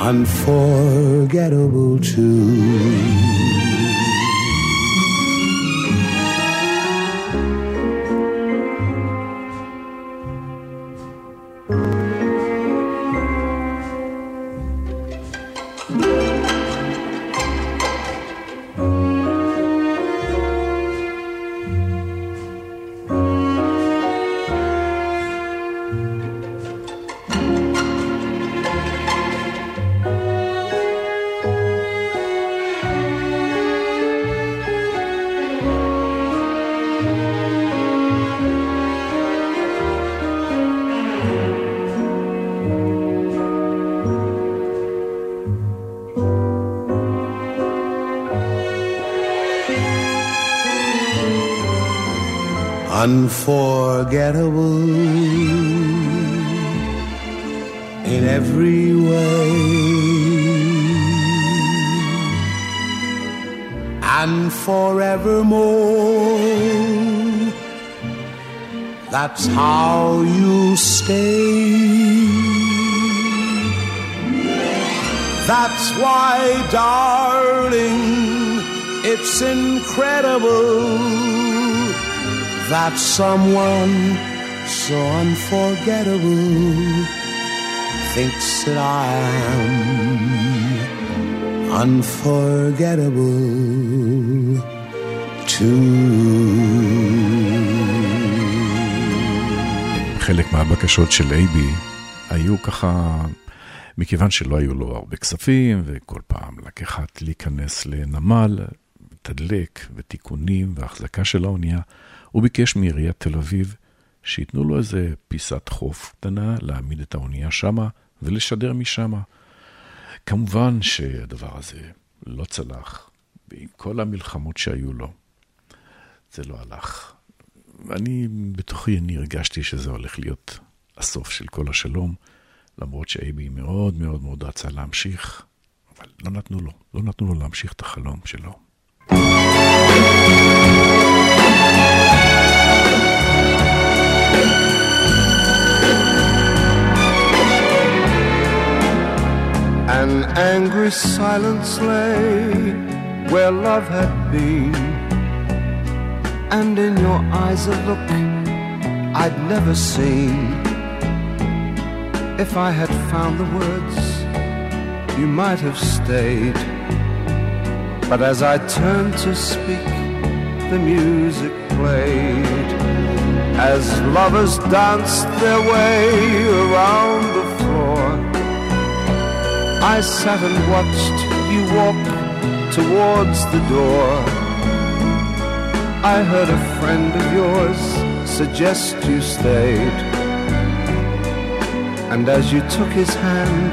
unforgettable too. Unforgettable in every way. And forevermore, that's how you stay. That's why, darling, it's incredible that someone so unforgettable thinks that I am unforgettable too. חלק מהבקשות של אייבי היו ככה, מכיוון שלא היו לו הרבה כספים, וכל פעם לקחת להיכנס לנמל, תדלק ותיקונים והחזקה של האונייה, הוא ביקש מעיריית תל אביב שייתנו לו איזה פיסת חוף קטנה, להעמיד את האונייה שמה ולשדר משמה. כמובן שהדבר הזה לא צלח, ועם כל המלחמות שהיו לו, זה לא הלך. אני, בתוכי אני הרגשתי שזה הולך להיות הסוף של כל השלום, למרות שאייבי מאוד מאוד מאוד רצה להמשיך, אבל לא נתנו לו, לא נתנו לו להמשיך את החלום שלו. An angry silence lay where love had been, and in your eyes a look I'd never seen. If I had found the words, you might have stayed. But as I turned to speak, the music played. As lovers danced their way around the I sat and watched you walk towards the door. I heard a friend of yours suggest you stayed. And as you took his hand,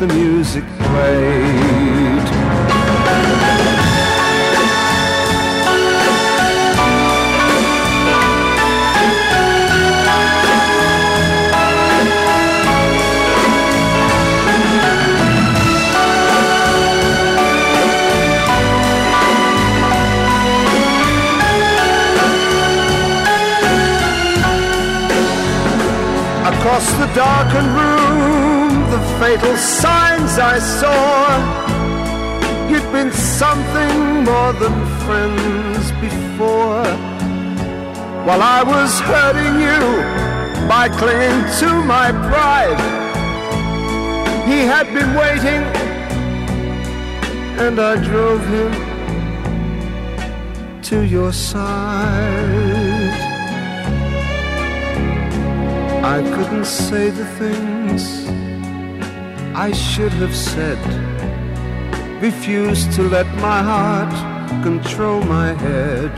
the music played. Across the darkened room, the fatal signs I saw. You'd been something more than friends before. While I was hurting you by clinging to my pride, he had been waiting, and I drove him to your side. I couldn't say the things I should have said. Refused to let my heart control my head.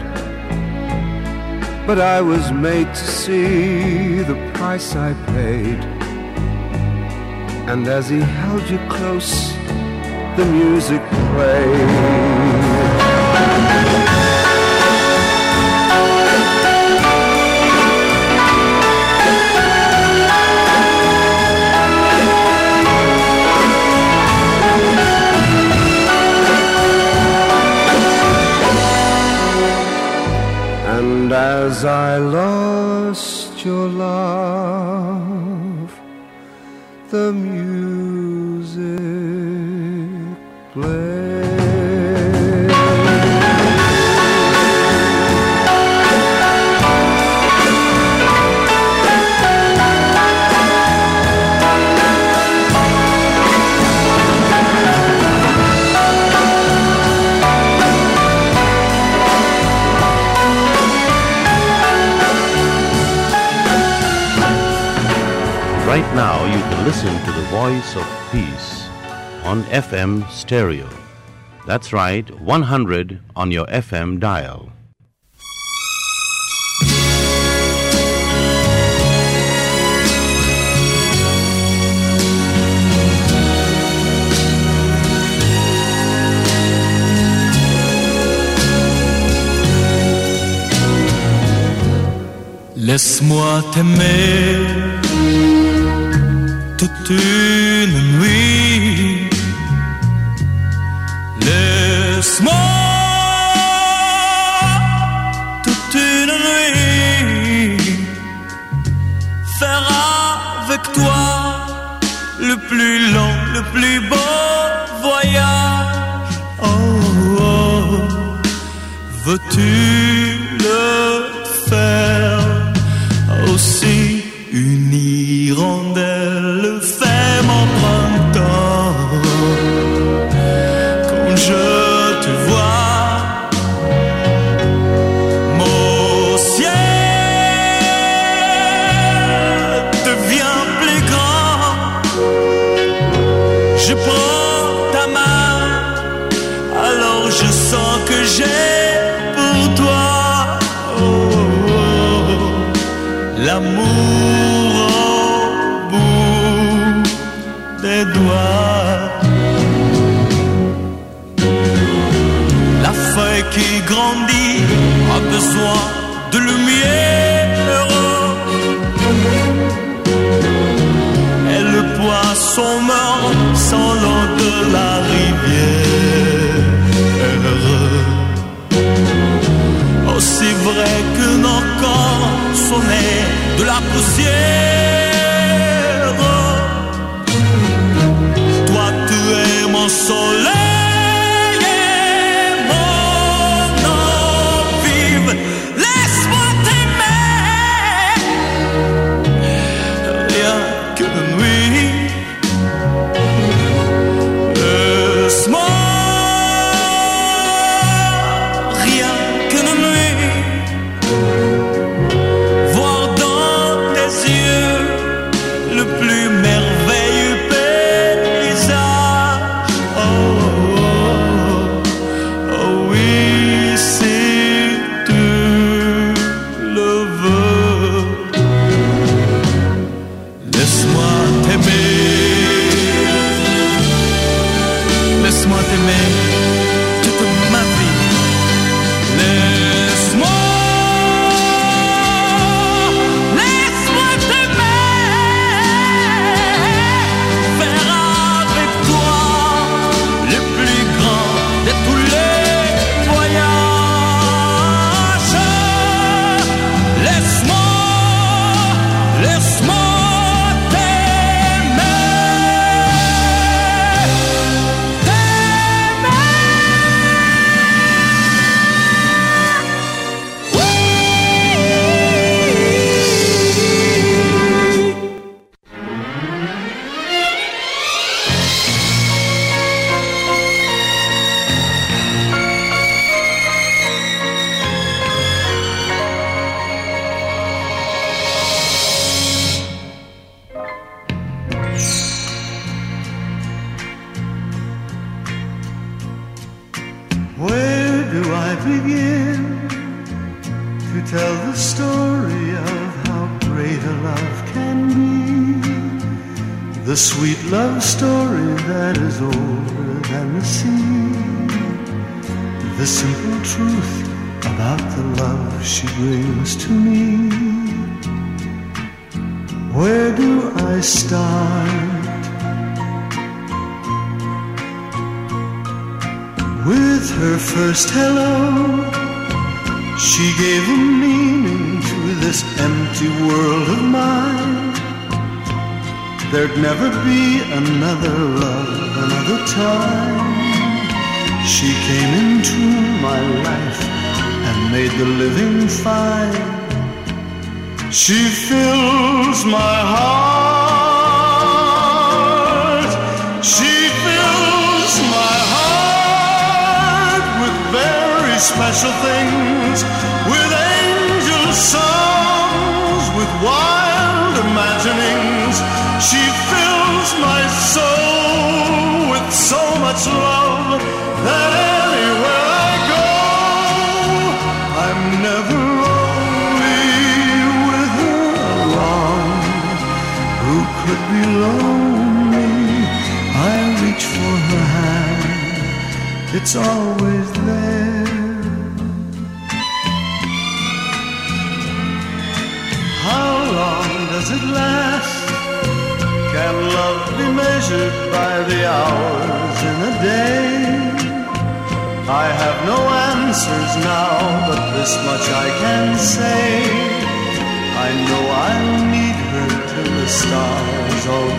But I was made to see the price I paid. And as he held you close, the music played. As I lost your love, listen to the voice of peace on FM stereo. That's right, 100 on your FM dial. Laisse-moi t'aimer toute une nuit. Laisse-moi toute une nuit faire avec toi le plus long, le plus beau voyage. Oh, oh. veux-tu le faire? A besoin de lumière. Et le poisson meurt sans l'eau de la rivière. Aussi vrai que nos corps sont nés de la poussière. Toi, tu es mon soleil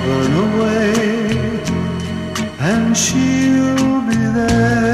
burn away, and she'll be there.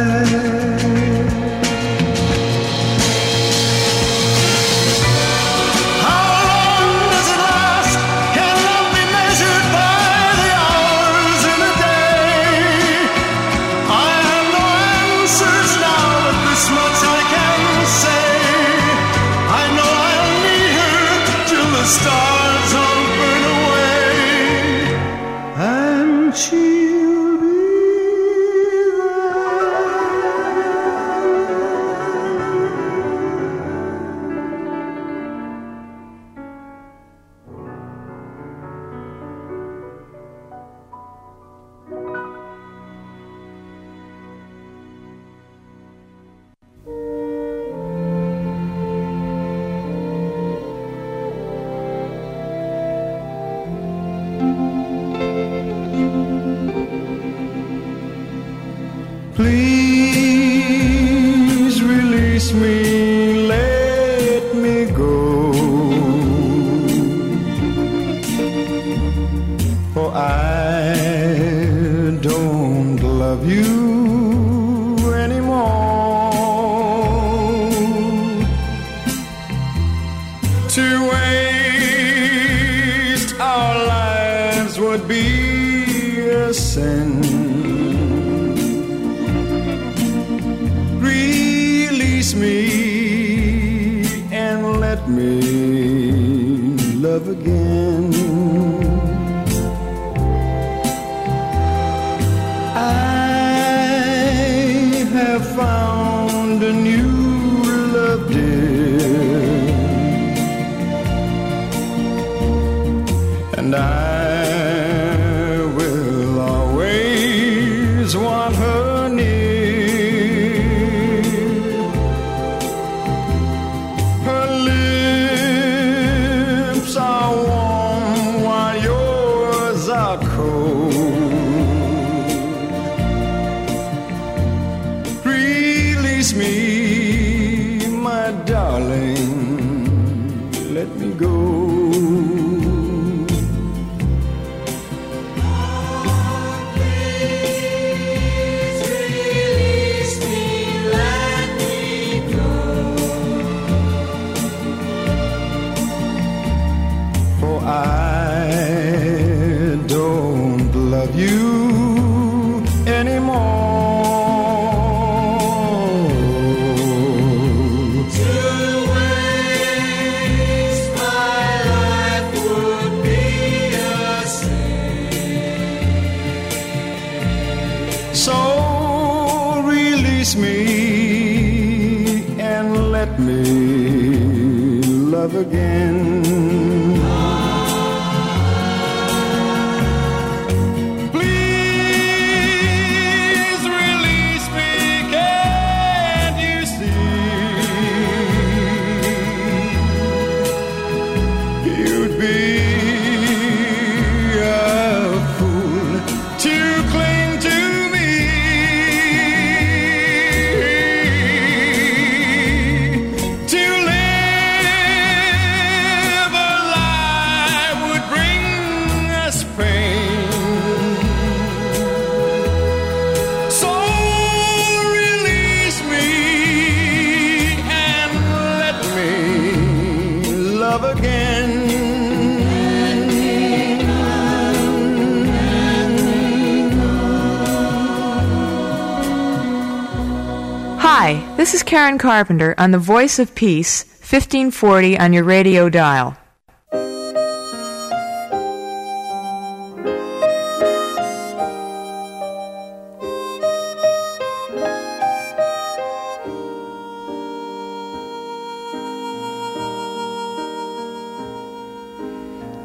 Karen Carpenter on The Voice of Peace, 1540 on your radio dial.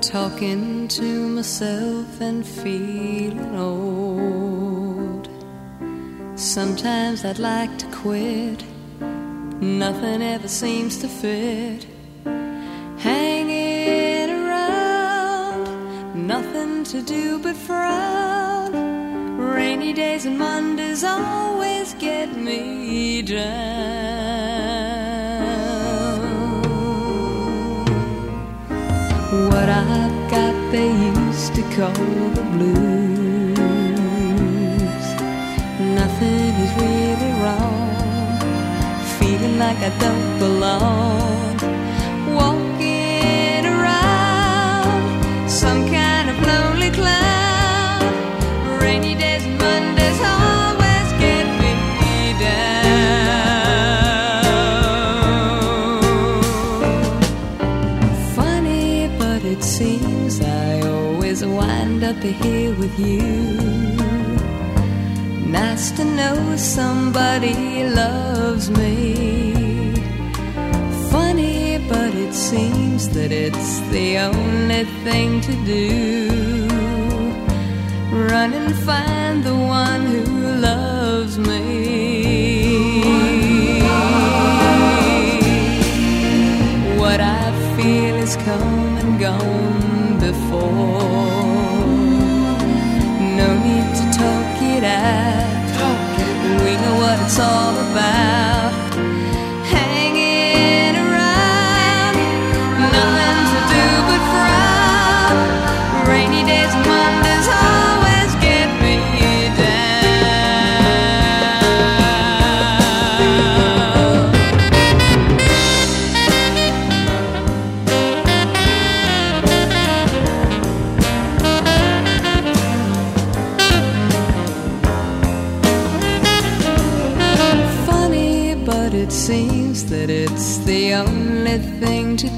Talking to myself and feeling old. Sometimes I'd like to quit. Nothing ever seems to fit. Hanging around, nothing to do but frown. Rainy days and Mondays always get me down. What I've got they used to call the blues. Nothing is really wrong. Like I don't belong. Walking around some kind of lonely cloud. Rainy days and Mondays always get me down. Funny, but it seems I always wind up here with you. Nice to know somebody loves me. Seems that it's the only thing to do. Run and find the one who loves me. What I feel is come and gone before. No need to talk it out. We know what it's all about.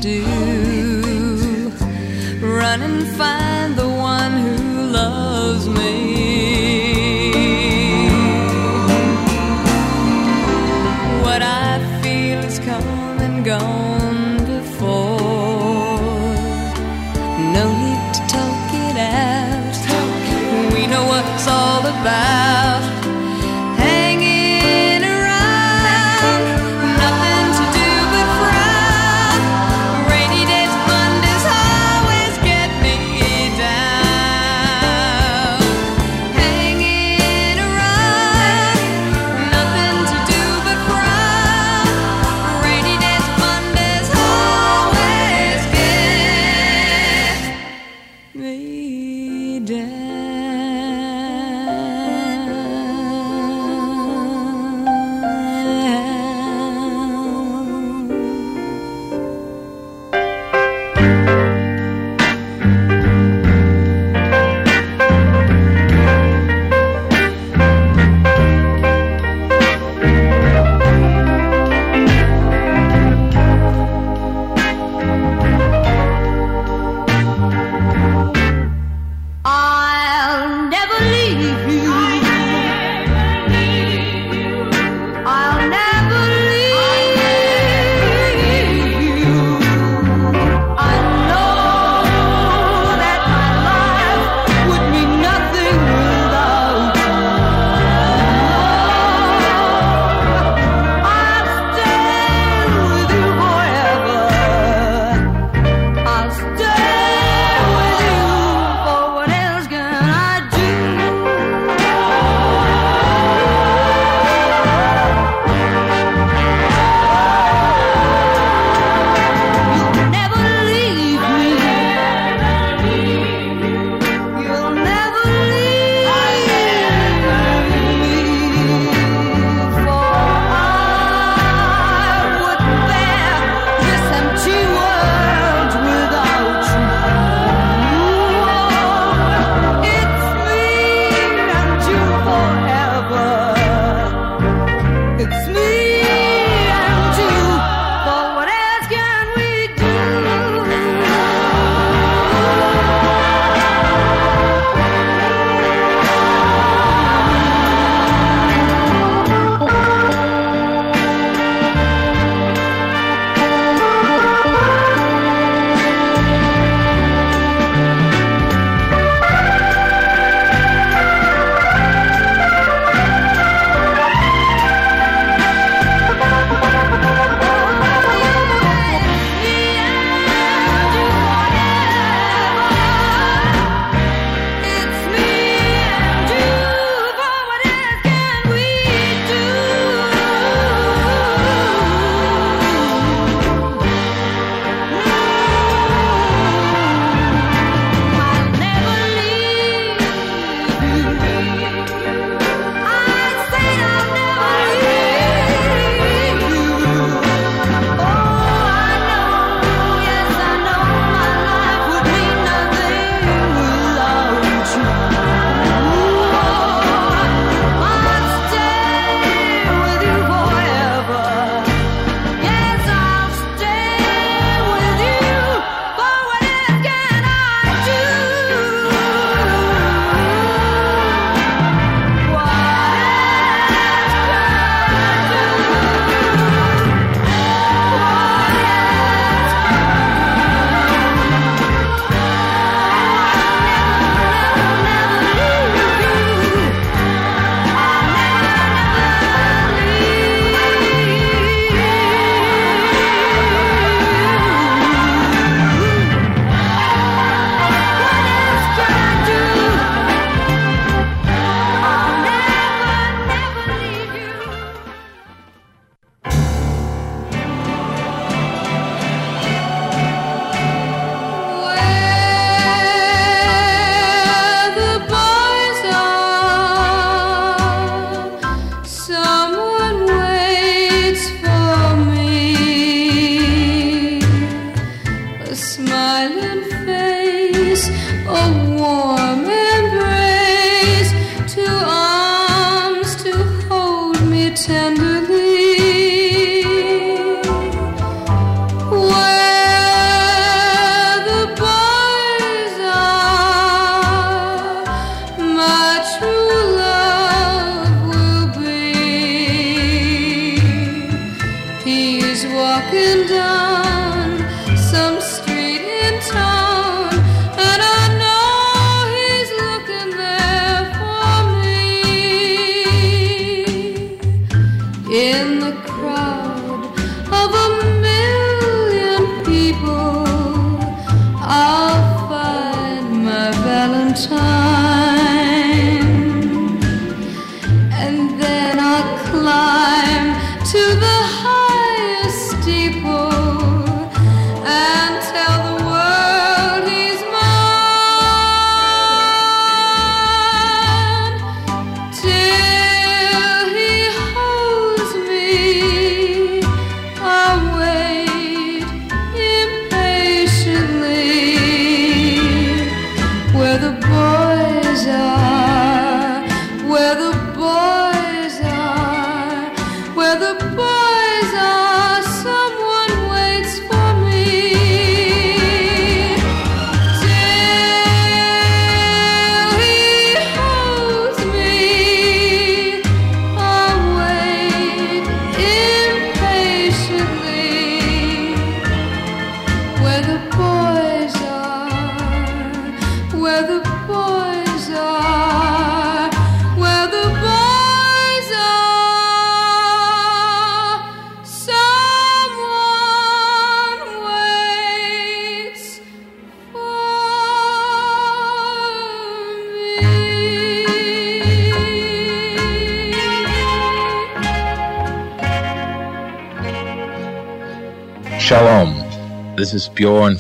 Do. Run and find the one who loves me. What I feel is come and gone before. No need to talk it out. We know what it's all about.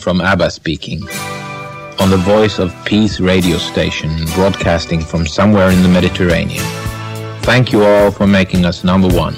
from ABBA speaking. On the Voice of Peace radio station, broadcasting from somewhere in the Mediterranean. Thank you all for making us number one.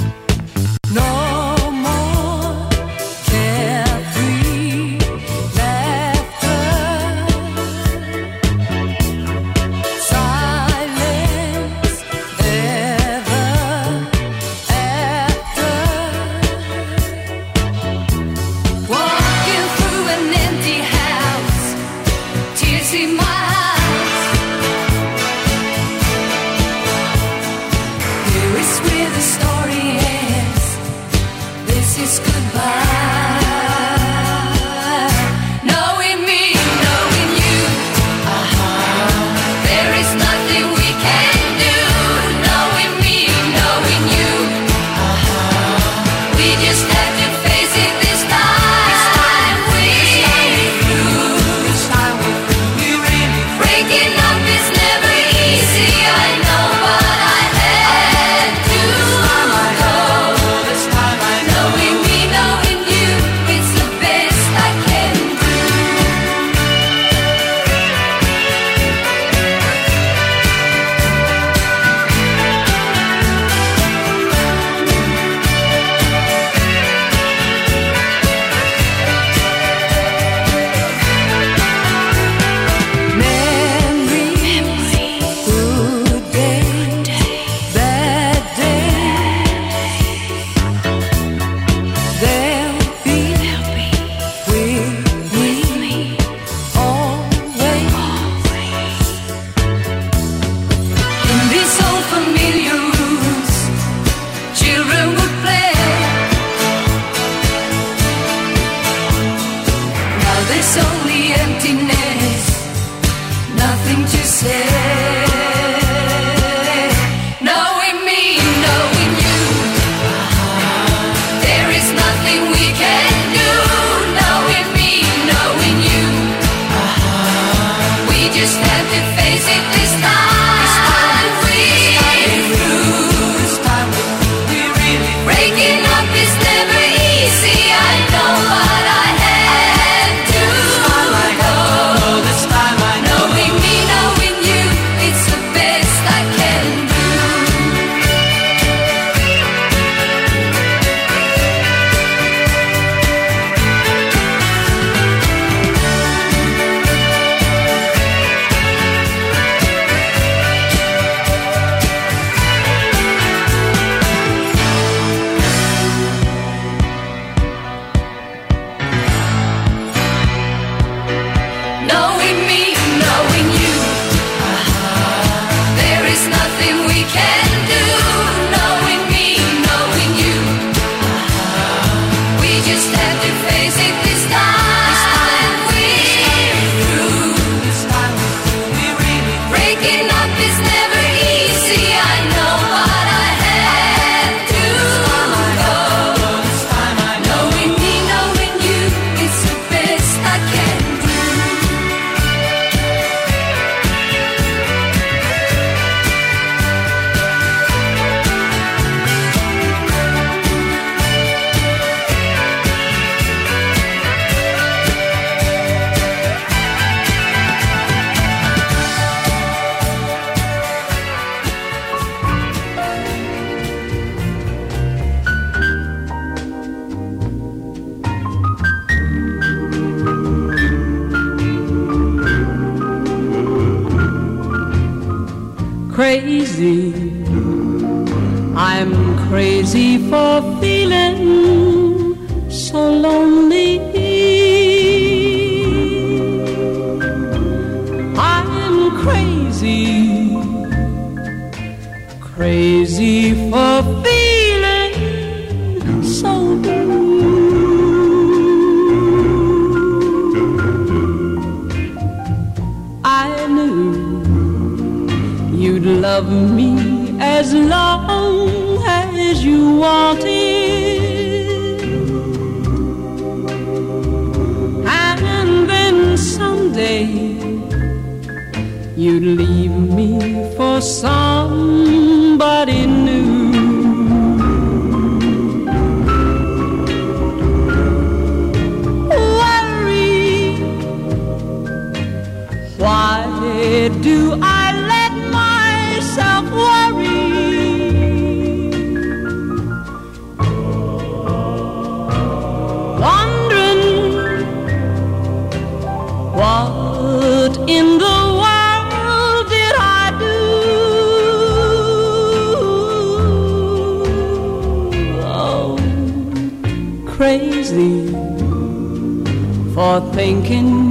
Thinking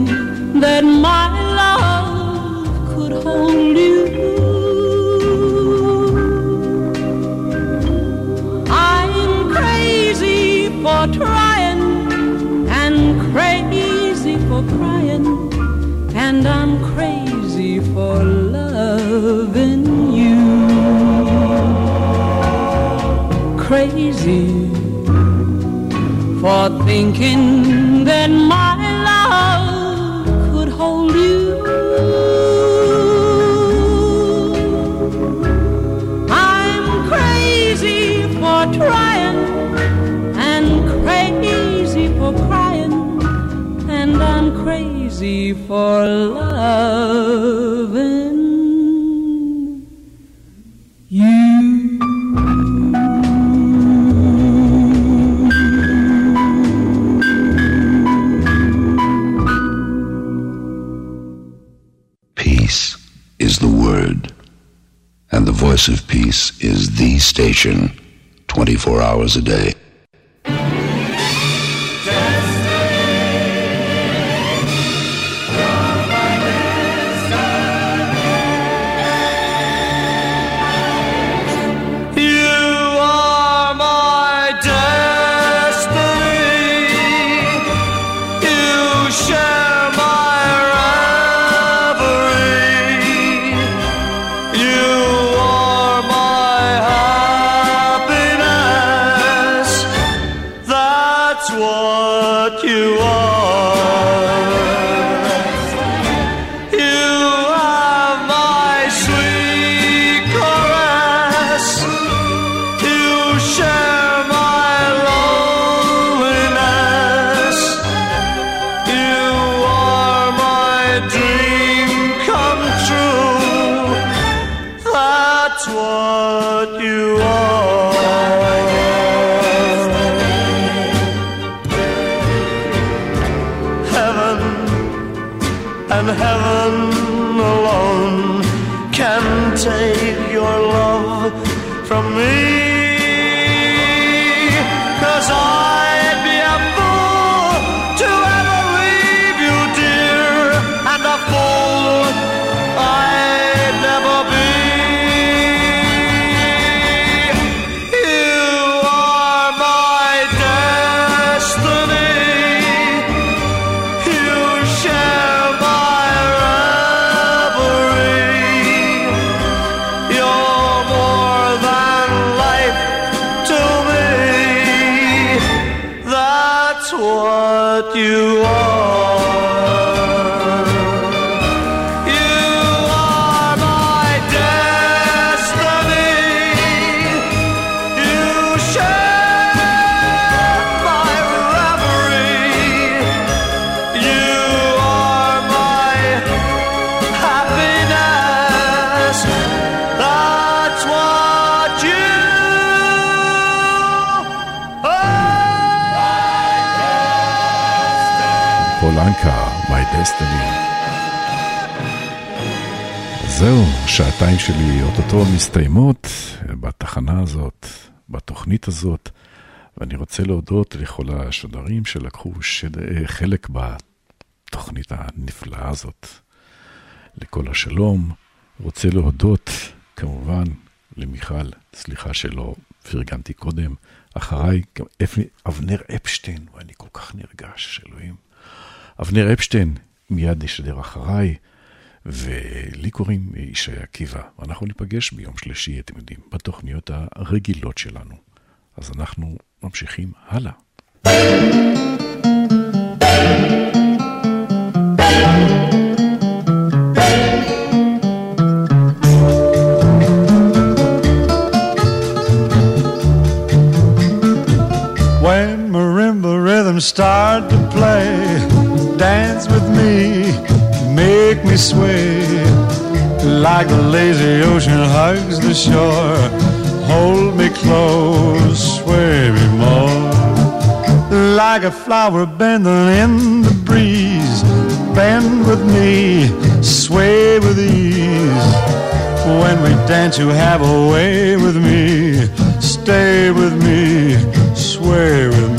פולנקה, My Destiny. זהו, שעתיים שלי אוטוטו מסתיימות בתחנה הזאת, בתוכנית הזאת, ואני רוצה להודות לכל השדרים שלקחו שד... חלק בתוכנית הנפלאה הזאת. לכל השלום, רוצה להודות כמובן למיכל, סליחה שלא פרגנתי קודם, אחריי אבנר אפשטיין, ואני כל כך נרגש, אלוהים. אבנר אפשטיין מיד ישדר אחריי. ולי קוראים ישי עקיבא, ואנחנו ניפגש ביום שלישי, אתם יודעים, בתוכניות הרגילות שלנו. אז אנחנו ממשיכים הלאה. When marimba rhythms start to play, dance with me, make me sway. Like the lazy ocean hugs the shore, hold me close, sway me more. Like a flower bending in the breeze, bend with me, sway with ease. When we dance, you have a way with me. Stay with me, sway with me.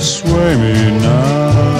sway me now.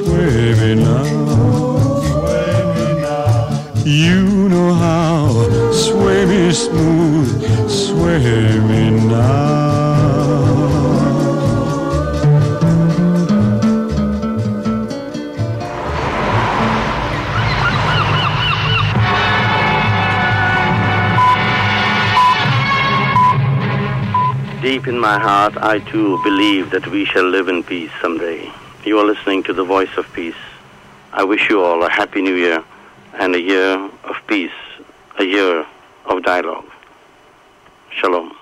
sway me now. Now. You know how. Sway me smooth, sway me now. Deep in my heart, I too believe that we shall live in peace someday. You are listening to the voice of peace. I wish you all a happy new year and a year of peace, a year of dialogue. Shalom.